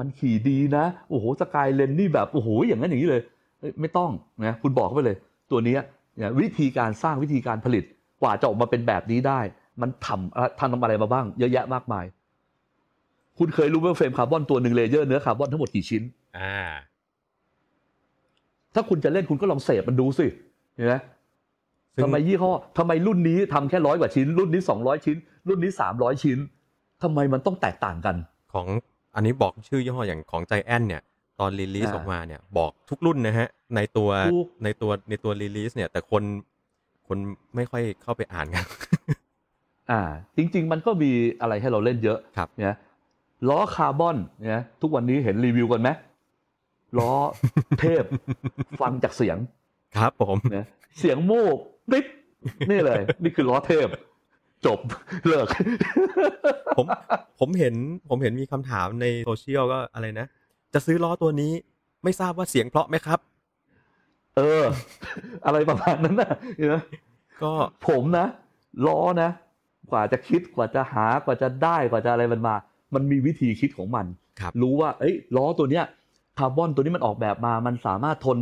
มันขี่ดีนะ โอ้โหสกายเลนนี่แบบโอ้โหอย่างนั้นอย่างนี้เลยเอ้ยไม่ต้องนะคุณบอกไปเลย ตัวเนี้ยเนี่ยวิธีการสร้างวิธีการผลิตกว่าจะออกมาเป็นแบบนี้ได้ มันทำทำอะไรมาบ้าง เยอะแยะมากมาย คุณเคยรู้ว่าเฟรมคาร์บอนตัวหนึ่ง layer เนื้อคาร์บอนทั้งหมดกี่ชิ้น อ่า ถ้าคุณจะเล่นคุณก็ลองเสพมันดูสิเห็นไหมซึ่ง ทำไมยี่ห้อทำไมรุ่นนี้ทำแค่ร้อยกว่าชิ้น รุ่นนี้สองร้อยชิ้น รุ่นนี้สามร้อยชิ้นทำไมมันต้องแตกต่างกันของอันนี้บอกชื่อยี่ห้ออย่างของ Giant เนี่ยตอน release อ่าออกมาเนี่ย บอกทุกรุ่นนะฮะ ในตัวถูกในตัวในตัว release เนี่ย แต่คนคนไม่ค่อยเข้าไปอ่านกันอ่า จริง ๆ มันก็มีอะไรให้เราเล่นเยอะครับเนี่ยล้อคาร์บอนเนี่ยทุกวันนี้เห็นรีวิวกันไหมล้อเทพฟังจากเสียงครับผมเนี่ยเสียงโมก ปิ๊บนี่เลย นี่คือล้อเทพ จบเลิก ผมผมเห็นผมเห็นมีคำถามในโซเชียลก็อะไรนะ จะซื้อล้อตัวนี้ไม่ทราบว่าเสียงเพราะไหมครับ เออ อะไรประมาณนั้นนะเห็นไหมก็ผมนะล้อนะกว่าจะคิดกว่าจะหากว่าจะได้กว่าจะอะไรมันมา มันมีวิธีคิดของมันครับรู้ว่า เอ้ยล้อตัวเนี้ยคาร์บอนตัวนี้มันออกแบบมา มันสามารถทน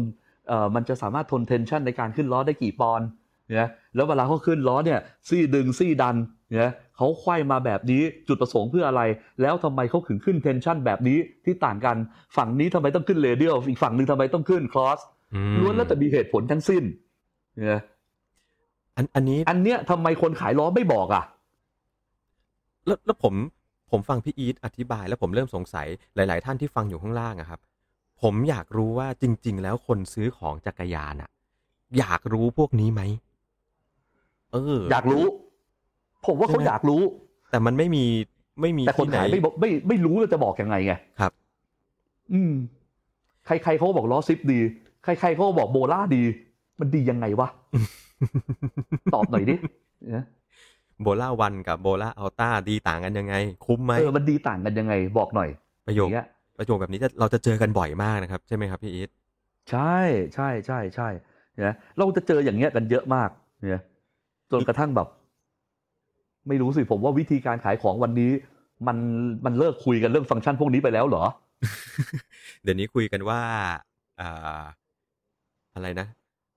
เอ่อมันจะสามารถทนเทนชันในการขึ้นล้อได้กี่ปอนด์เนี่ยแล้วเวลาเขาขึ้นล้อเนี่ยซี่ดึงซี่ดันเนี่ยเขาไขว้มาแบบนี้จุดประสงค์เพื่ออะไร แล้วทำไมเขาถึงขึ้นเทนชันแบบนี้ที่ต่างกันฝั่งนี้ทำไมต้องขึ้นเรเดียลอีกฝั่งหนึ่งทำไมต้องขึ้นคลอสอืมล้วนแล้วแต่มีเหตุผลทั้งสิ้นเนี่ยอันอันนี้อันเนี้ยทำไมคนขายล้อไม่บอกอะ แล้วแล้วผมผมฟังพี่อีทอธิบายแล้วผมเริ่มสงสัยหลาย ๆ ท่านที่ฟังอยู่ข้างล่างอะครับ ผมอยากรู้ว่าจริง ๆ แล้วคนซื้อของจักรยานอะอยากรู้พวกนี้ไหม เอออยากรู้ ผมว่าเขาใช่ไหมอยากรู้ แต่มันไม่มีไม่มีแต่คนที่ไหนขายไม่บอกไม่ไม่รู้ว่าจะบอกยังไงไงครับ อืม ใครๆเขาก็บอกล้อซิปดี ใครๆเขาก็บอกโบล่าดี มันดียังไงวะตอบหน่อยดินะโบล่าวันกับโบล่าอัลต้าดีต่างกันยังไง คุ้มไหมเออมันดีต่างกันยังไง บอกหน่อย ประโยอคย่างเงี้ยประโยคแบบนี้จะเราจะเจอกันบ่อยมากนะครับ ใช่ไหมครับพี่อีทใช่ใช่ใช่ใช่เนี่ยเราจะเจออย่างเงี้ยกันเยอะมากเนี่ย จนกระทั่งแบบ ไม่รู้สิผมว่าวิธีการขายของวันนี้ มันมันเลิกคุยกันเรื่องฟังก์ชันพวกนี้ไปแล้วเหรอ เดี๋ยวนี้คุยกันว่าอ่าอะไรนะ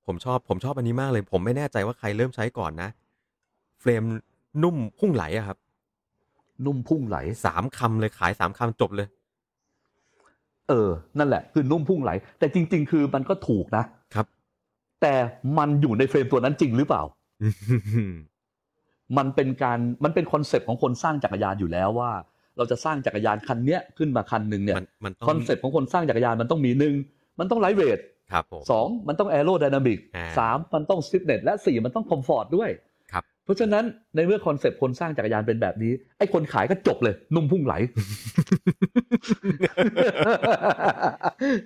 ผมชอบผมชอบอันนี้มากเลย ผมไม่แน่ใจว่าใครเริ่มใช้ก่อนนะ เฟรมนุ่มพุ่งไหลอะครับ นุ่มพุ่งไหลสามคำเลยขายสามคำจบเลย เออ นั่นแหละ คือนุ่มพุ่งไหล แต่จริง ๆ คือมันก็ถูกนะครับ แต่มันอยู่ในเฟรมตัวนั้นจริงหรือเปล่า มันเป็นการมันเป็นคอนเซปต์ของคนสร้างจักรยานอยู่แล้วว่า เราจะสร้างจักรยานคันเนี้ยขึ้นมาคันหนึ่งเนี่ยมันมันต้องคอนเซปต์ของคนสร้างจักรยานมันต้องมีหนึ่งมันต้อง lightweight ครับผมสองมันต้อง aerodynamic อ่าสามมันต้องซิ t เน s และสี่มันต้อง comfort ด้วยครับ เพราะฉะนั้นในเมื่อคอนเซปต์คนสร้างจักรยานเป็นแบบนี้ ไอ้คนขายก็จบเลย นุ่มพุ่งไหล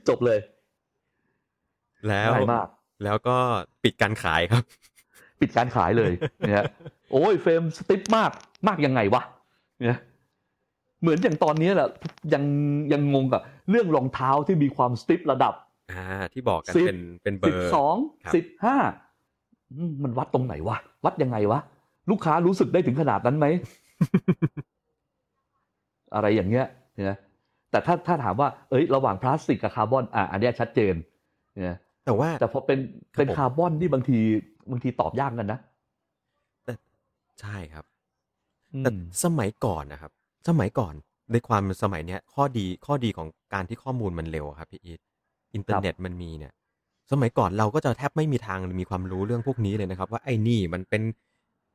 จบเลย แล้วง่ายมากแล้วก็ปิดการขายครับ ปิดการขายเลยเนี่ยโอ้ยเฟรม stiff มากมากยังไงวะเนี่ยเหมือนอย่างตอนนี้แหละยังยังงงกับเรื่องรองเท้าที่มีความ stiff ระดับอ่าที่บอกกันสิบเป็นเป็นเบอร์สิบสองครับสิบห้าอืมมันวัดตรงไหนวะ วัดยังไงวะ ลูกค้ารู้สึกได้ถึงขนาดนั้นไหม อะไรอย่างเงี้ยเนี่ยแต่ถ้าถ้าถามว่า เอ้ย ระหว่างพลาสติกกับคาร์บอน อะอันเนี้ยชัดเจนเนี่ย แต่ว่าแต่พอเป็นครับเป็นผมคาร์บอนที่บางทีบางทีตอบยากกันนะใช่ครับอืมแต่สมัยก่อนนะครับ สมัยก่อนในความสมัยเนี้ยข้อดีข้อดีของการที่ข้อมูลมันเร็วอะครับพี่อีทอินเทอร์เน็ตมันมีเนี่ย สมัยก่อนเราก็จะแทบไม่มีทางมีความรู้เรื่องพวกนี้เลยนะครับ ว่าไอ้นี่มันเป็น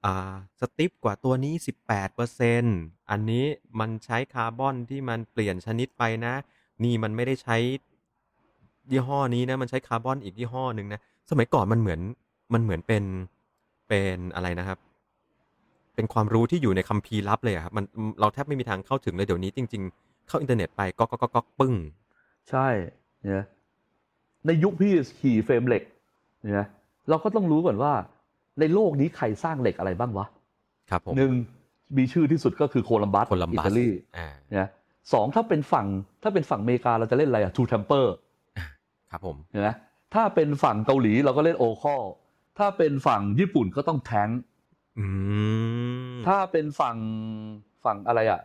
อ่า stiff กว่าตัวนี้สิบแปดเปอร์เซ็นอันนี้มันใช้คาร์บอนที่มันเปลี่ยนชนิดไปนะ นี่มันไม่ได้ใช้ ยี่ห้อนี้นะมันใช้คาร์บอนอีกยี่ห้อหนึ่งนะสมัยก่อนมันเหมือนมันเหมือนเป็นเป็นอะไรนะครับ เป็นความรู้ที่อยู่ในคัมภีร์ลับเลยอะครับมันเราแทบไม่มีทางเข้าถึงเลยเดี๋ยวนี้จริง ๆ เข้าอินเทอร์เน็ตไปก๊อกก๊อกก๊อกก๊อกปึ้ง ใช่เนี่ยในยุคพี่ขี่เฟรมเหล็กเนี่ยเราก็ต้องรู้ก่อนว่า ในโลกนี้ใครสร้างเหล็กอะไรบ้างวะครับผมหนึ่งมีชื่อที่สุดก็คือโคลัมบัสโคลัมบัสอิตาลีอ่านะสองถ้าเป็นฝั่งถ้าเป็นฝั่งอเมริกาเราจะเล่นอะไรอะ True Temper ครับผมเห็นไหมถ้าเป็นฝั่งเกาหลีเราก็เล่นโอคอลถ้าเป็นฝั่งญี่ปุ่นก็ต้องแทงอืมถ้าเป็นฝั่งฝั่งอะไรอะ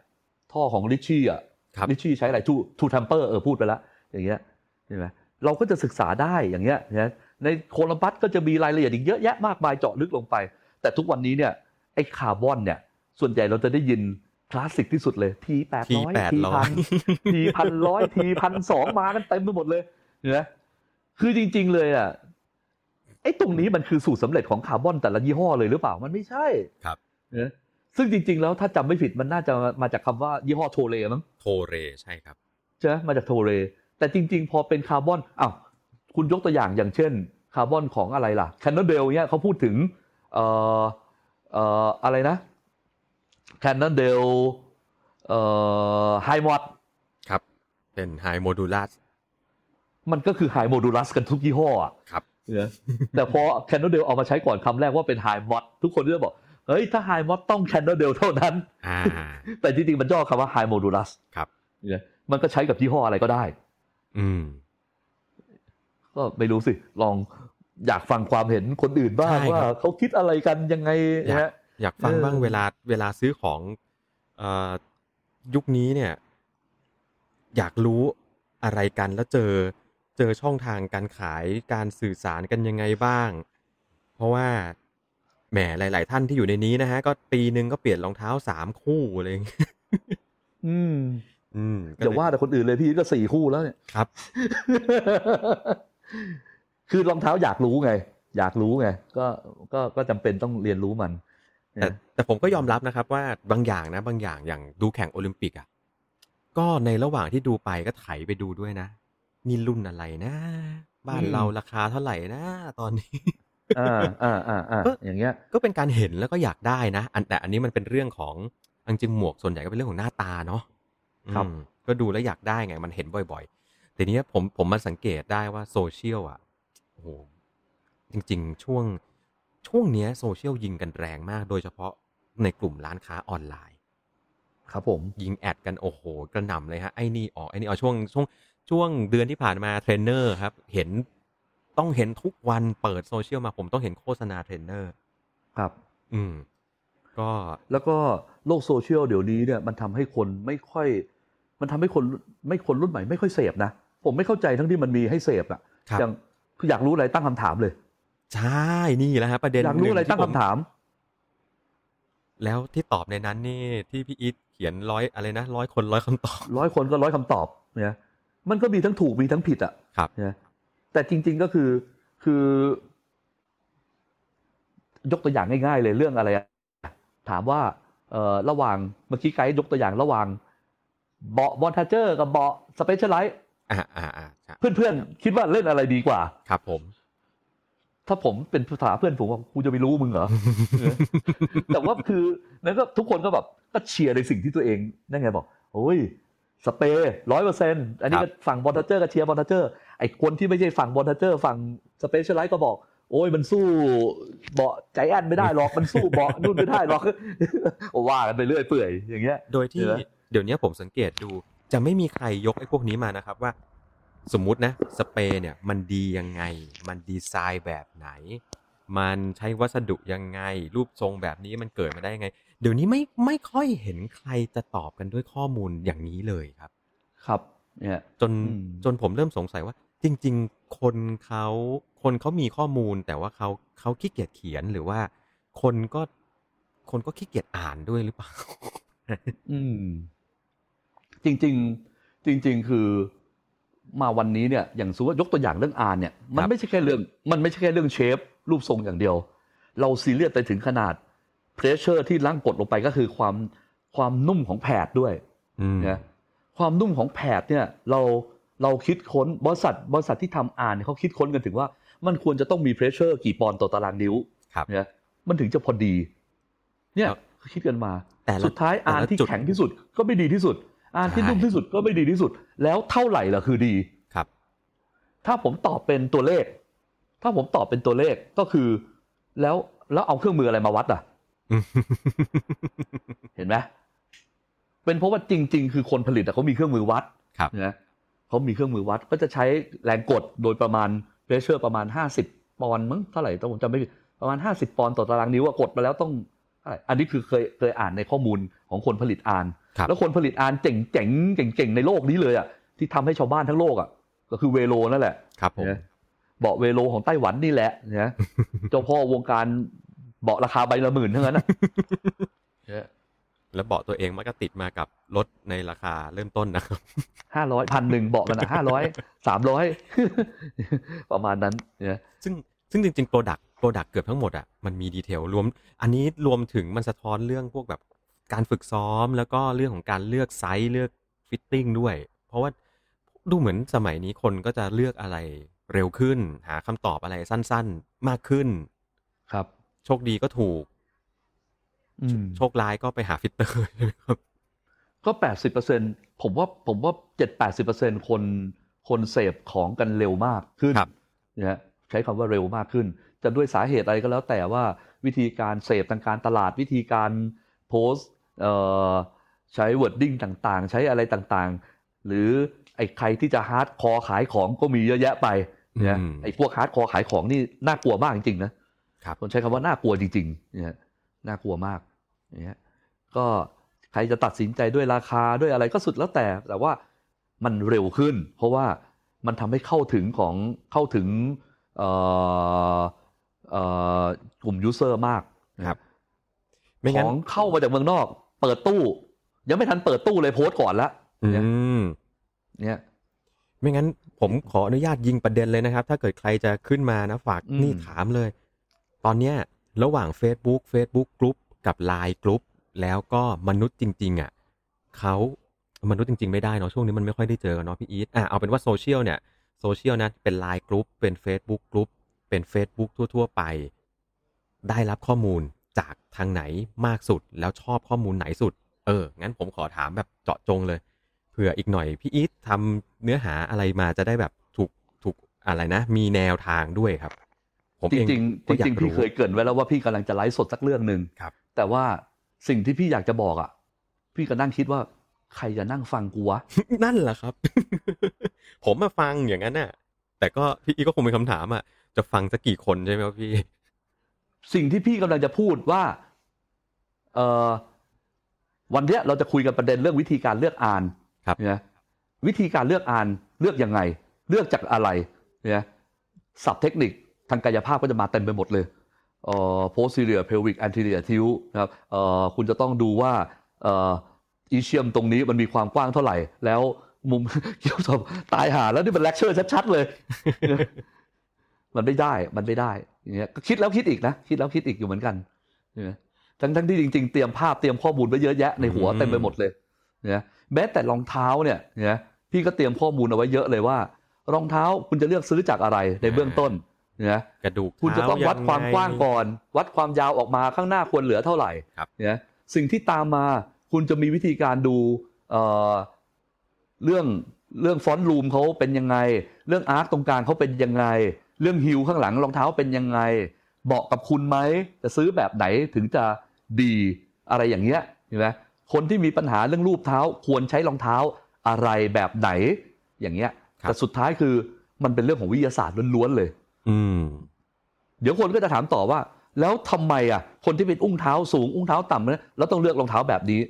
ท่อของ Ritchey อะครับ Ritchey ใช้อะไร True True Temper เออพูดไปแล้วอย่างเงี้ยเห็นไหมเราก็จะศึกษาได้อย่างเงี้ยนะใน Columbus ก็จะมีรายละเอียดอีกเยอะแยะมากมายเจาะลึกลงไป แต่ทุกวันนี้เนี่ยไอ้คาร์บอนเนี่ย ส่วนใหญ่เราจะได้ยินคลาสสิกที่สุดเลย T แปดร้อย T แปดร้อย T พัน T พันร้อย T พันสองมากันเต็มไปหมดเลยเห็ นไหมคือจริง ๆ เลยอะไอ้ตรงนี้มันคือสูตรสำเร็จของคาร์บอนแต่ละยี่ห้อเลยหรือเปล่ามันไม่ใช่ครับเนอะซึ่งจริง ๆ แล้วถ้าจำไม่ผิดมันน่าจะมาจากคำว่ายี่ห้อ Toray มั้งโทเรใช่ครับใช่ไหมมาจาก Toray แต่จริง ๆ พอเป็นคาร์บอนอ้าวคุณยกตัวอย่างอย่างเช่น คาร์บอนของอะไรล่ะ Cannondale เนี่ยเขาพูดถึงเอ่อเอ่ออะไรนะ Cannondale เอ่อ Hi-Mod ครับเป็น high modulus มันก็คือ high modulus กันทุกยี่ห้ออะครับเนอะแต่พอ Cannondale เอามาใช้ก่อนคำแรกว่าเป็น Hi-Mod ทุกคนก็จะบอก เฮ้ย ถ้า Hi-Mod ต้อง Cannondale เท่านั้นอ่าแต่จริงๆ มันย่อคำว่า high modulus ครับเนี่ยมันก็ใช้กับยี่ห้ออะไรก็ได้ อืม ก็ไม่รู้สิ ลองอยากฟังความเห็นคนอื่นบ้างใช่ครับว่าเขาคิดอะไรกันยังไงอยากนะฮะอยากฟังเออบ้างเวลาเวลาซื้อของเอ่อยุคนี้เนี่ย อยากรู้อะไรกันแล้วเจอ เจอช่องทางการขายการสื่อสารกันยังไงบ้าง เพราะว่าแหมหลาย ๆ ท่านที่อยู่ในนี้นะฮะ ก็ปีหนึ่งก็เปลี่ยนรองเท้าสามคู่อะไรอย่างเงี้ยอืม อืมก็อย่าเลยว่าแต่คนอื่นเลยพี่ก็สี่คู่แล้วเนี่ยครับ คือรองเท้าอยากรู้ไง อยากรู้ไงก็ก็ก็จำเป็นต้องเรียนรู้มัน แต่แต่ผมก็ยอมรับนะครับ ว่าบางอย่างนะ บางอย่างอย่างดูแข่งโอลิมปิกอะก็ในระหว่างที่ดูไปก็ไถไปดูด้วยนะ นี่รุ่นอะไรนะ บ้านเราราคาเท่าไหร่นะตอนนี้อ่าอ่าอ่าอ่าเอออย่างเงี้ย ก็เป็นการเห็นแล้วก็อยากได้นะอันแต่อันนี้มันเป็นเรื่องของอังจริงหมวกส่วนใหญ่ก็เป็นเรื่องของหน้าตาเนาะครับอืมก็ดูแล้วอยากได้ไง มันเห็นบ่อยๆแต่เนี้ยผมผมมาสังเกตได้ว่าโซเชียลอะโอ้โหจริง ๆ ช่วงช่วงเนี้ยโซเชียลยิงกันแรงมาก โดยเฉพาะในกลุ่มร้านค้าออนไลน์ ครับผมยิง ad กันโอ้โห กระหน่ำเลยฮะไอ้นี่ออกไอ้นี่ออกช่วงช่วง ช่วงเดือนที่ผ่านมาเทรนเนอร์ครับ เห็นต้องเห็นทุกวันเปิดโซเชียลมาผมต้องเห็นโฆษณาเทรนเนอร์ ครับ อืม ก็แล้วก็โลกโซเชียลเดี๋ยวนี้เนี่ย มันทำให้คนไม่ค่อย มันทำให้คนไม่คนรุ่นใหม่ไม่ค่อยเสพนะ ผมไม่เข้าใจทั้งที่มันมีให้เสพอะครับอย่างคืออยากรู้อะไรตั้งคำถามเลย ใช่นี่แหละฮะประเด็นอยากรู้อะไรหนึ่ตั้งที่คำถาม แล้วที่ตอบในนั้นนี่ที่พี่อีทเขียนร้อยอะไรนะร้อยคนร้อยคำตอบร้อยคนก็ร้อยคำตอบเนี่ย มันก็มีทั้งถูกมีทั้งผิดอะครับเนี่ยแต่จริง ๆก็คือคือ ยกตัวอย่างง่าย ๆ เลยเรื่องอะไรอะถามว่าเอ่อระหว่างเมื่อกี้ไกด์ยกตัวอย่างระหว่าง เบาะ Bontrager กับเบาะ Specialized อ่าอ่าอ่าใช่เพื่อนๆคิดว่าเล่นอะไรดีกว่า ครับผม ถ้าผมเป็นภาษาเพื่อนผมว่ากูจะไปรู้มึงเหรอเออแต่ว่าคือนั้นก็ทุกคนก็แบบก็เชียร์ในสิ่งที่ตัวเองนั่นไงบอกโอ้ย สเปร้อยเปอร์เซ็นต์อันนี้ก็ฝั่ง Bontrager ก็เชียร์ Bontrager ไอ้คนที่ไม่ใช่ฝั่ง Bontrager ฝั่ง Specialized ก็บอก โอ้ยมันสู้เบาะใจแอนไม่ได้หรอกมันสู้เบาะนู่นไม่ได้หรอกว่ากันไปเรื่อยเปื่อยอย่างเงี้ย โดยที่เห็นไหมเดี๋ยวนี้ผมสังเกตดู จะไม่มีใครยกไอ้พวกนี้มานะครับว่า สมมุตินะสเปรย์เนี่ยมันดียังไง มันดีไซน์แบบไหน มันใช้วัสดุยังไง รูปทรงแบบนี้มันเกิดมาได้ยังไง เดี๋ยวนี้ไม่ไม่ค่อยเห็นใครจะตอบกันด้วยข้อมูลอย่างนี้เลยครับ ครับ เนี่ย จนอืมจนผมเริ่มสงสัยว่า จริง ๆ คนเขาคนเขามีข้อมูล แต่ว่าเขาเขาขี้เกียจเขียนหรือว่า คนก็คนก็ขี้เกียจอ่านด้วยหรือเปล่า อืม จริง ๆ จริง ๆ คือมาวันนี้เนี่ยอย่างสมมติว่ายกตัวอย่างเรื่องอานเนี่ยมันครับไม่ใช่แค่เรื่อง มันไม่ใช่แค่เรื่อง shape รูปทรงอย่างเดียว เราซีเรียสไปถึงขนาด pressure ที่ร่างกดลงไปก็คือความความนุ่มของ pad ด้วยอืมนะความนุ่มของแผดเนี่ยเราเราคิดค้นบริษัทบริษัทที่ทำอ่านเนี่ยเขาคิดค้นกันถึงว่ามันควรจะต้องมีเพรสเชอร์กี่ปอนด์ต่อตารางนิ้วครับเนี่ยมันถึงจะพอดี เนี่ยครับเขาคิดกันมา แต่ละสุดท้ายแต่ละอ่านที่จุดแข็งที่สุดก็ไม่ดีที่สุด อ่านที่ใช่นุ่มที่สุดก็ไม่ดีที่สุด แล้วเท่าไหร่ล่ะคือดีครับ ถ้าผมตอบเป็นตัวเลข ถ้าผมตอบเป็นตัวเลขก็คือ แล้วแล้วเอาเครื่องมืออะไรมาวัดอะ เห็นไหมเป็นเพราะว่าจริง ๆ คือคนผลิตอะเขามีเครื่องมือวัดครับนะเขามีเครื่องมือวัดก็จะใช้แรงกดโดยประมาณเพรสเชอร์ประมาณห้าสิบปอนด์มั้งเท่าไหร่ต้องผมจำไม่ผิดประมาณห้าสิบปอนด์ต่อตารางนิ้วอะกดมาแล้วต้องเท่าไหร่อันนี้คือเคยเคยอ่านในข้อมูลของคนผลิตอ่านครับแล้วคนผลิตอ่านเจ๋งเจ๋งเก่งเก่งๆในโลกนี้เลยอะที่ทำให้ชาวบ้านทั้งโลกอะก็คือเวโลนั่นแหละครับผมนะเบาะเวโลของไต้หวันนี่แหละนะเจ้าพ่อวงการ เบาะราคาใบละหมื่นเท่านั้นนะแล้วเบาะตัวเองมันก็ติดมากับรถในราคาเริ่มต้นนะครับห้าร้อยพันหนึ่งเบาะมันห้าร้อยสามร้อยประมาณนั้นเนี่ยซึ่งซึ่งจริงๆ Product Product เกือบทั้งหมดอะมันมี detail รวม อันนี้รวมถึงมันสะท้อนเรื่องพวกแบบการฝึกซ้อมแล้วก็เรื่องของการเลือกไซส์เลือก fitting ด้วย เพราะว่าดูเหมือนสมัยนี้คนก็จะเลือกอะไรเร็วขึ้น หาคำตอบอะไรสั้นๆ มากขึ้น ครับ โชคดีก็ถูกอืมโชคร้ายก็ไปหา fitter ใช่ไหมครับก็แปดสิบเปอร์เซ็นต์ผมว่าผมว่าเจ็ดแปดสิบเปอร์เซ็นต์คนคนเสพของกันเร็วมากขึ้นครับนะฮะใช้คำว่าเร็วมากขึ้น จะด้วยสาเหตุอะไรก็แล้วแต่ว่าวิธีการเสพทางการตลาดวิธีการโพสต์เอ่อใช้ wording ต่างๆ ใช้อะไรต่างๆ หรือไอ้ใครที่จะ hardcore ขายของก็มีเยอะแยะไปเนี่ยอืมไอ้พวก hardcore ขายของนี่น่ากลัวมากจริงๆนะ ครับคนใช้คำว่าน่ากลัวจริงๆเนี่ยน่ากลัวมากเนี่ยก็ใครจะตัดสินใจด้วยราคาด้วยอะไรก็สุดแล้วแต่ แต่ว่ามันเร็วขึ้น เพราะว่ามันทำให้เข้าถึงของเข้าถึงเอ่อเอ่อกลุ่ม user มากนะครับไม่ขงั้นองเข้ามาจากเมืองนอก เปิดตู้ ยังไม่ทันเปิดตู้เลยโพสต์ก่อนละอืเนี่ยมเนี่ยไม่งั้นผมขออนุญาตยิงประเด็นเลยนะครับ ถ้าเกิดใครจะขึ้นมานะฝากอืมนี่ถามเลย ตอนเนี้ยระหว่าง Facebook Facebook กลุ่มกับ Line กลุ่มแล้วก็มนุษย์จริง ๆอะเขามนุษย์จริง ๆ ไม่ได้เนาะช่วงนี้มันไม่ค่อยได้เจอกันเนาะพี่อีทอะเอาเป็นว่าโซเชียลเนี่ยโซเชียลนะเป็น Line กลุ่มเป็น Facebook กลุ่มเป็น Facebook ทั่ว ๆ ไป ได้รับข้อมูลจากทางไหนมากสุดแล้วชอบข้อมูลไหนสุด เออ งั้นผมขอถามแบบเจาะจงเลยเผื่ออีกหน่อยพี่อีททำเนื้อหาอะไรมาจะได้แบบถูกถูกอะไรนะ มีแนวทางด้วยครับ ผมจเองริงๆก็จอยาริงกๆพี่รู้เคยเกรินไว้แล้วว่าพี่กำลังจะไลฟ์สดสักเรื่องหนึ่งครับแต่ว่าสิ่งที่พี่อยากจะบอกอะ พี่ก็นั่งคิดว่าใครจะนั่งฟังกูวะนั่นแหละครับ ผมมาฟังอย่างนั้นน่ะ แต่ก็พี่อีทก็คงเป็นคำถามอะ จะฟังสักกี่คนใช่ไหมครับพี่ สิ่งที่พี่กำลังจะพูดว่า เอ่อวันเนี้ยเราจะคุยกันประเด็นเรื่องวิธีการเลือกอ่านครับเนี่ยวิธีการเลือกอ่านเลือกยังไง เลือกจากอะไรเนี่ยศัพท์เทคนิค ทางกายภาพก็จะมาเต็มไปหมดเลยเอ่อ posterior pelvic anterior tilt นะครับเอ่อคุณจะต้องดูว่าเอ่ออีเชียมตรงนี้มันมีความกว้างเท่าไหร่ แล้วมุมเกี่ยวกับตายหาแล้วนี่เป็นเลคเชอร์ชัดๆเลย มันไม่ได้มันไม่ได้อย่างเงี้ยก็คิดแล้วคิดอีกนะ คิดแล้วคิดอีกอยู่เหมือนกันเนี่ยทั้งทั้งที่จริง ๆ เตรียมภาพเตรียมข้อมูลไว้เยอะแยะในหัวเต็มไปหมดเลยเนี่ยแม้แต่รองเท้าเนี่ยเนี่ยพี่ก็เตรียมข้อมูลเอาไว้เยอะเลยว่า รองเท้าคุณจะเลือกซื้อจากอะไรในเบื้องต้น นี่ยกระดูกคุณจะต้องวัดเท้ความกว้างยัไก่อน วัดความยาวออกมาข้างหน้าควรเหลือเท่าไหร่ครับเนี่ยสิ่งที่ตามมาคุณจะมีวิธีการดูเอ่อเรื่องเรื่องฟอนต์รูมเขาเป็นยังไง เรื่องอาร์คตรงกลางเขาเป็นยังไง เรื่องฮิลข้างหลังรองเท้าเป็นยังไงเหมาะกับคุณไหมจะซื้อแบบไหนถึงจะดีอะไรอย่างเงี้ยเห็นไหมคนที่มีปัญหาเรื่องรูปเท้าควรใช้รองเท้าอะไรแบบไหนอย่างเงี้ยครับแต่สุดท้ายคือมันเป็นเรื่องของวิทยาศาสตร์ล้วนๆเลย อืม เดี๋ยวคนก็จะถามต่อว่า แล้วทำไมอะ คนที่เป็นอุ้งเท้าสูงอุ้งเท้าต่ำเนี่ยแล้วต้องเลือกรองเท้าแบบนี้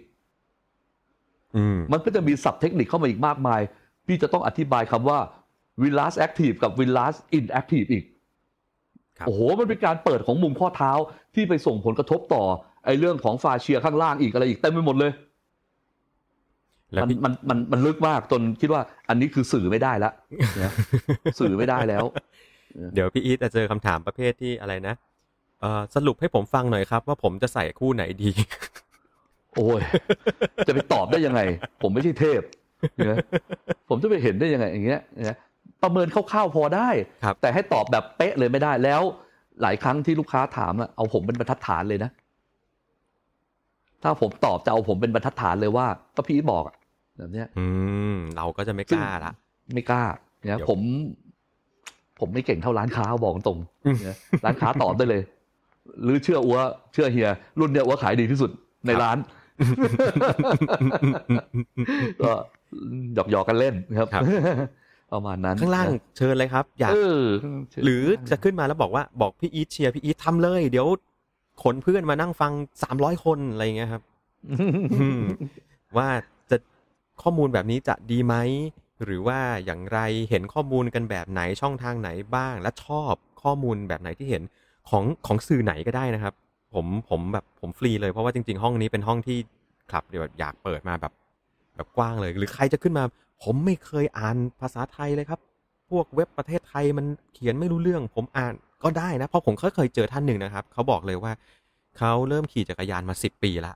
อืม มันก็จะมีศัพท์เทคนิคเข้ามาอีกมากมาย พี่จะต้องอธิบายคำว่า v i l l a s active กับ v i l l a s inactive อีกครับโอ้โห มันเป็นการเปิดของมุมข้อเท้าที่ไปส่งผลกระทบต่อไอ้เรื่องของฟาเชียข้างล่างอีกอะไรอีกเต็มไปหมดเลยแล้วมันพี่มันมันมันลึกมากจนคิดว่า อันนี้คือสื่อไม่ได้แล้วนะสื่อไม่ได้แล้ว เดี๋ยวพี่อีทจะเจอคำถามประเภทที่อะไรนะเอ่อสรุปให้ผมฟังหน่อยครับ ว่าผมจะใส่คู่ไหนดี โอ้ยจะไปตอบได้ยังไง ผมไม่ใช่เทพเนี่ยผมจะไปเห็นได้ยังไงอย่างเงี้ยนะประเมินคร่าวๆพอได้ครับแต่ให้ตอบแบบเป๊ะเลยไม่ได้แล้ว หลายครั้งที่ลูกค้าถามอะเอาผมเป็นบรรทัดฐานเลยนะถ้าผมตอบจะเอาผมเป็นบรรทัดฐานเลยว่าก็พี่บอกอะแบบเนี้ย อืม เราก็จะไม่กล้าละไม่กล้าเนี่ยเดี๋ยวผม ผมไม่เก่งเท่าร้านค้าบอกตรงอืมเนี่ยร้านค้าตอบได้เลย หรือเชื่ออัวเชื่อเฮีย รุ่นเนี้ยอัวขายดีที่สุดในร้านก็หยอกหยอกๆกันเล่นครับครับประมาณนั้นข้างล่างนะเชิญเลยครับ อยากเออหรือจะขึ้นมาแล้วบอกว่าบอกพี่อีทเชียร์พี่อีททำเลย เดี๋ยวขนเพื่อนมานั่งฟังสามร้อยคนอะไรอย่างเงี้ยครับอืมว่าจะข้อมูลแบบนี้จะดีไหม หรือว่าอย่างไรเห็นข้อมูลกันแบบไหนช่องทางไหนบ้าง และชอบข้อมูลแบบไหนที่เห็นของของสื่อไหนก็ได้นะครับ ผมผมแบบผมฟรีเลยเพราะว่าจริง ๆ ห้องนี้เป็นห้องที่คลับเดี๋ยวอยากเปิดมาแบบ แบบกว้างเลย หรือใครจะขึ้นมา ผมไม่เคยอ่านภาษาไทยเลยครับ พวกเว็บประเทศไทยมันเขียนไม่รู้เรื่อง ผมอ่านก็ได้นะเพราะผมเคยเจอท่านหนึ่งนะครับเขาบอกเลยว่าเขาเริ่มขี่จักรยานมาสิบปีละ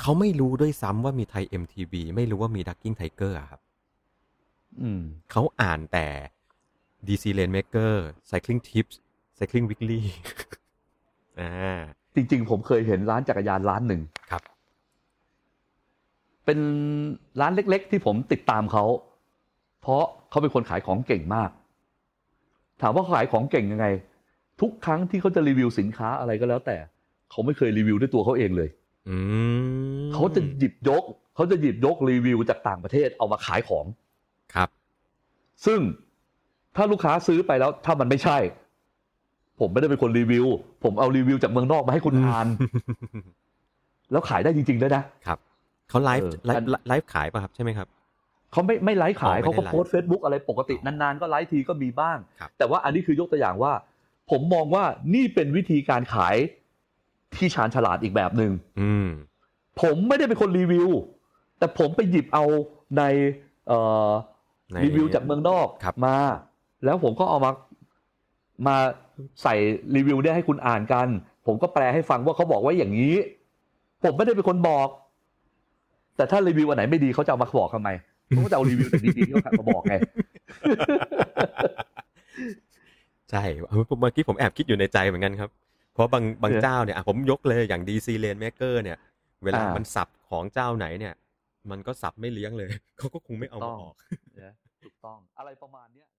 เขาไม่รู้ด้วยซ้ำว่ามี ThaiMTB ไม่รู้ว่ามี Ducking Tiger ครับ เขาอ่านแต่ DC Rainmaker CyclingTips Cycling Weekly อ่าจริง ๆ ผมเคยเห็นร้านจักรยานร้านหนึ่งครับ เป็นร้านเล็ก ๆ ที่ผมติดตามเขา เพราะเขาเป็นคนขายของเก่งมาก ถามว่าเขาขายของเก่งยังไง ทุกครั้งที่เขาจะรีวิวสินค้าอะไรก็แล้วแต่ เขาไม่เคยรีวิวด้วยตัวเขาเองเลยอืมเขาจะหยิบยก เขาจะหยิบยกรีวิวจากต่างประเทศเอามาขายของครับ ซึ่งถ้าลูกค้าซื้อไปแล้วถ้ามันไม่ใช่ ผมไม่ได้เป็นคนรีวิว ผมเอารีวิวจากเมืองนอกมาให้คุณอ่าน แล้วขายได้จริงๆด้วยนะครับเขาไลฟ์เออ live live ขายป่ะครับใช่ไหมครับเขาไม่ไม่ไลฟ์ขายอ๋อไม่เขาก็ได้ไลฟ์โพสเฟซบุ๊กอะไรปกติอ๋อนานๆ ก็ไลฟ์ทีก็มีบ้างครับแต่ว่าอันนี้คือยกตัวอย่างว่า ผมมองว่านี่เป็นวิธีการขายที่ชาญฉลาดอีกแบบหนึง่งอืมผมไม่ได้เป็นคนรีวิว แต่ผมไปหยิบเอาในเอ่อใน รีวิวจากเมืองนอกครับมา แล้วผมก็เอามามาใส่รีวิวเนี่ยให้คุณอ่านกัน ผมก็แปลให้ฟังว่าเขาบอกว่าอย่างนี้ ผมไม่ได้เป็นคนบอก แต่ถ้ารีวิวอันไหนไม่ดีเขาจะเอามาบอกทำไมเขาก็จะเอารีวิวแต่ดีๆที่เขามาบอกไงใช่เออเมื่อกี้ผมแอบคิดอยู่ในใจเหมือนกันครับ เพราะบางบางเออเจ้าเนี่ยอะผมยกเลยอย่าง DC Lane Maker เนี่ย เวลาอ่ามัมันสับของเจ้าไหนเนี่ย มันก็สับไม่เลี้ยงเลย เขาก็คงไม่เอามาออกถูกต้องอะไรประมาณเนี้ย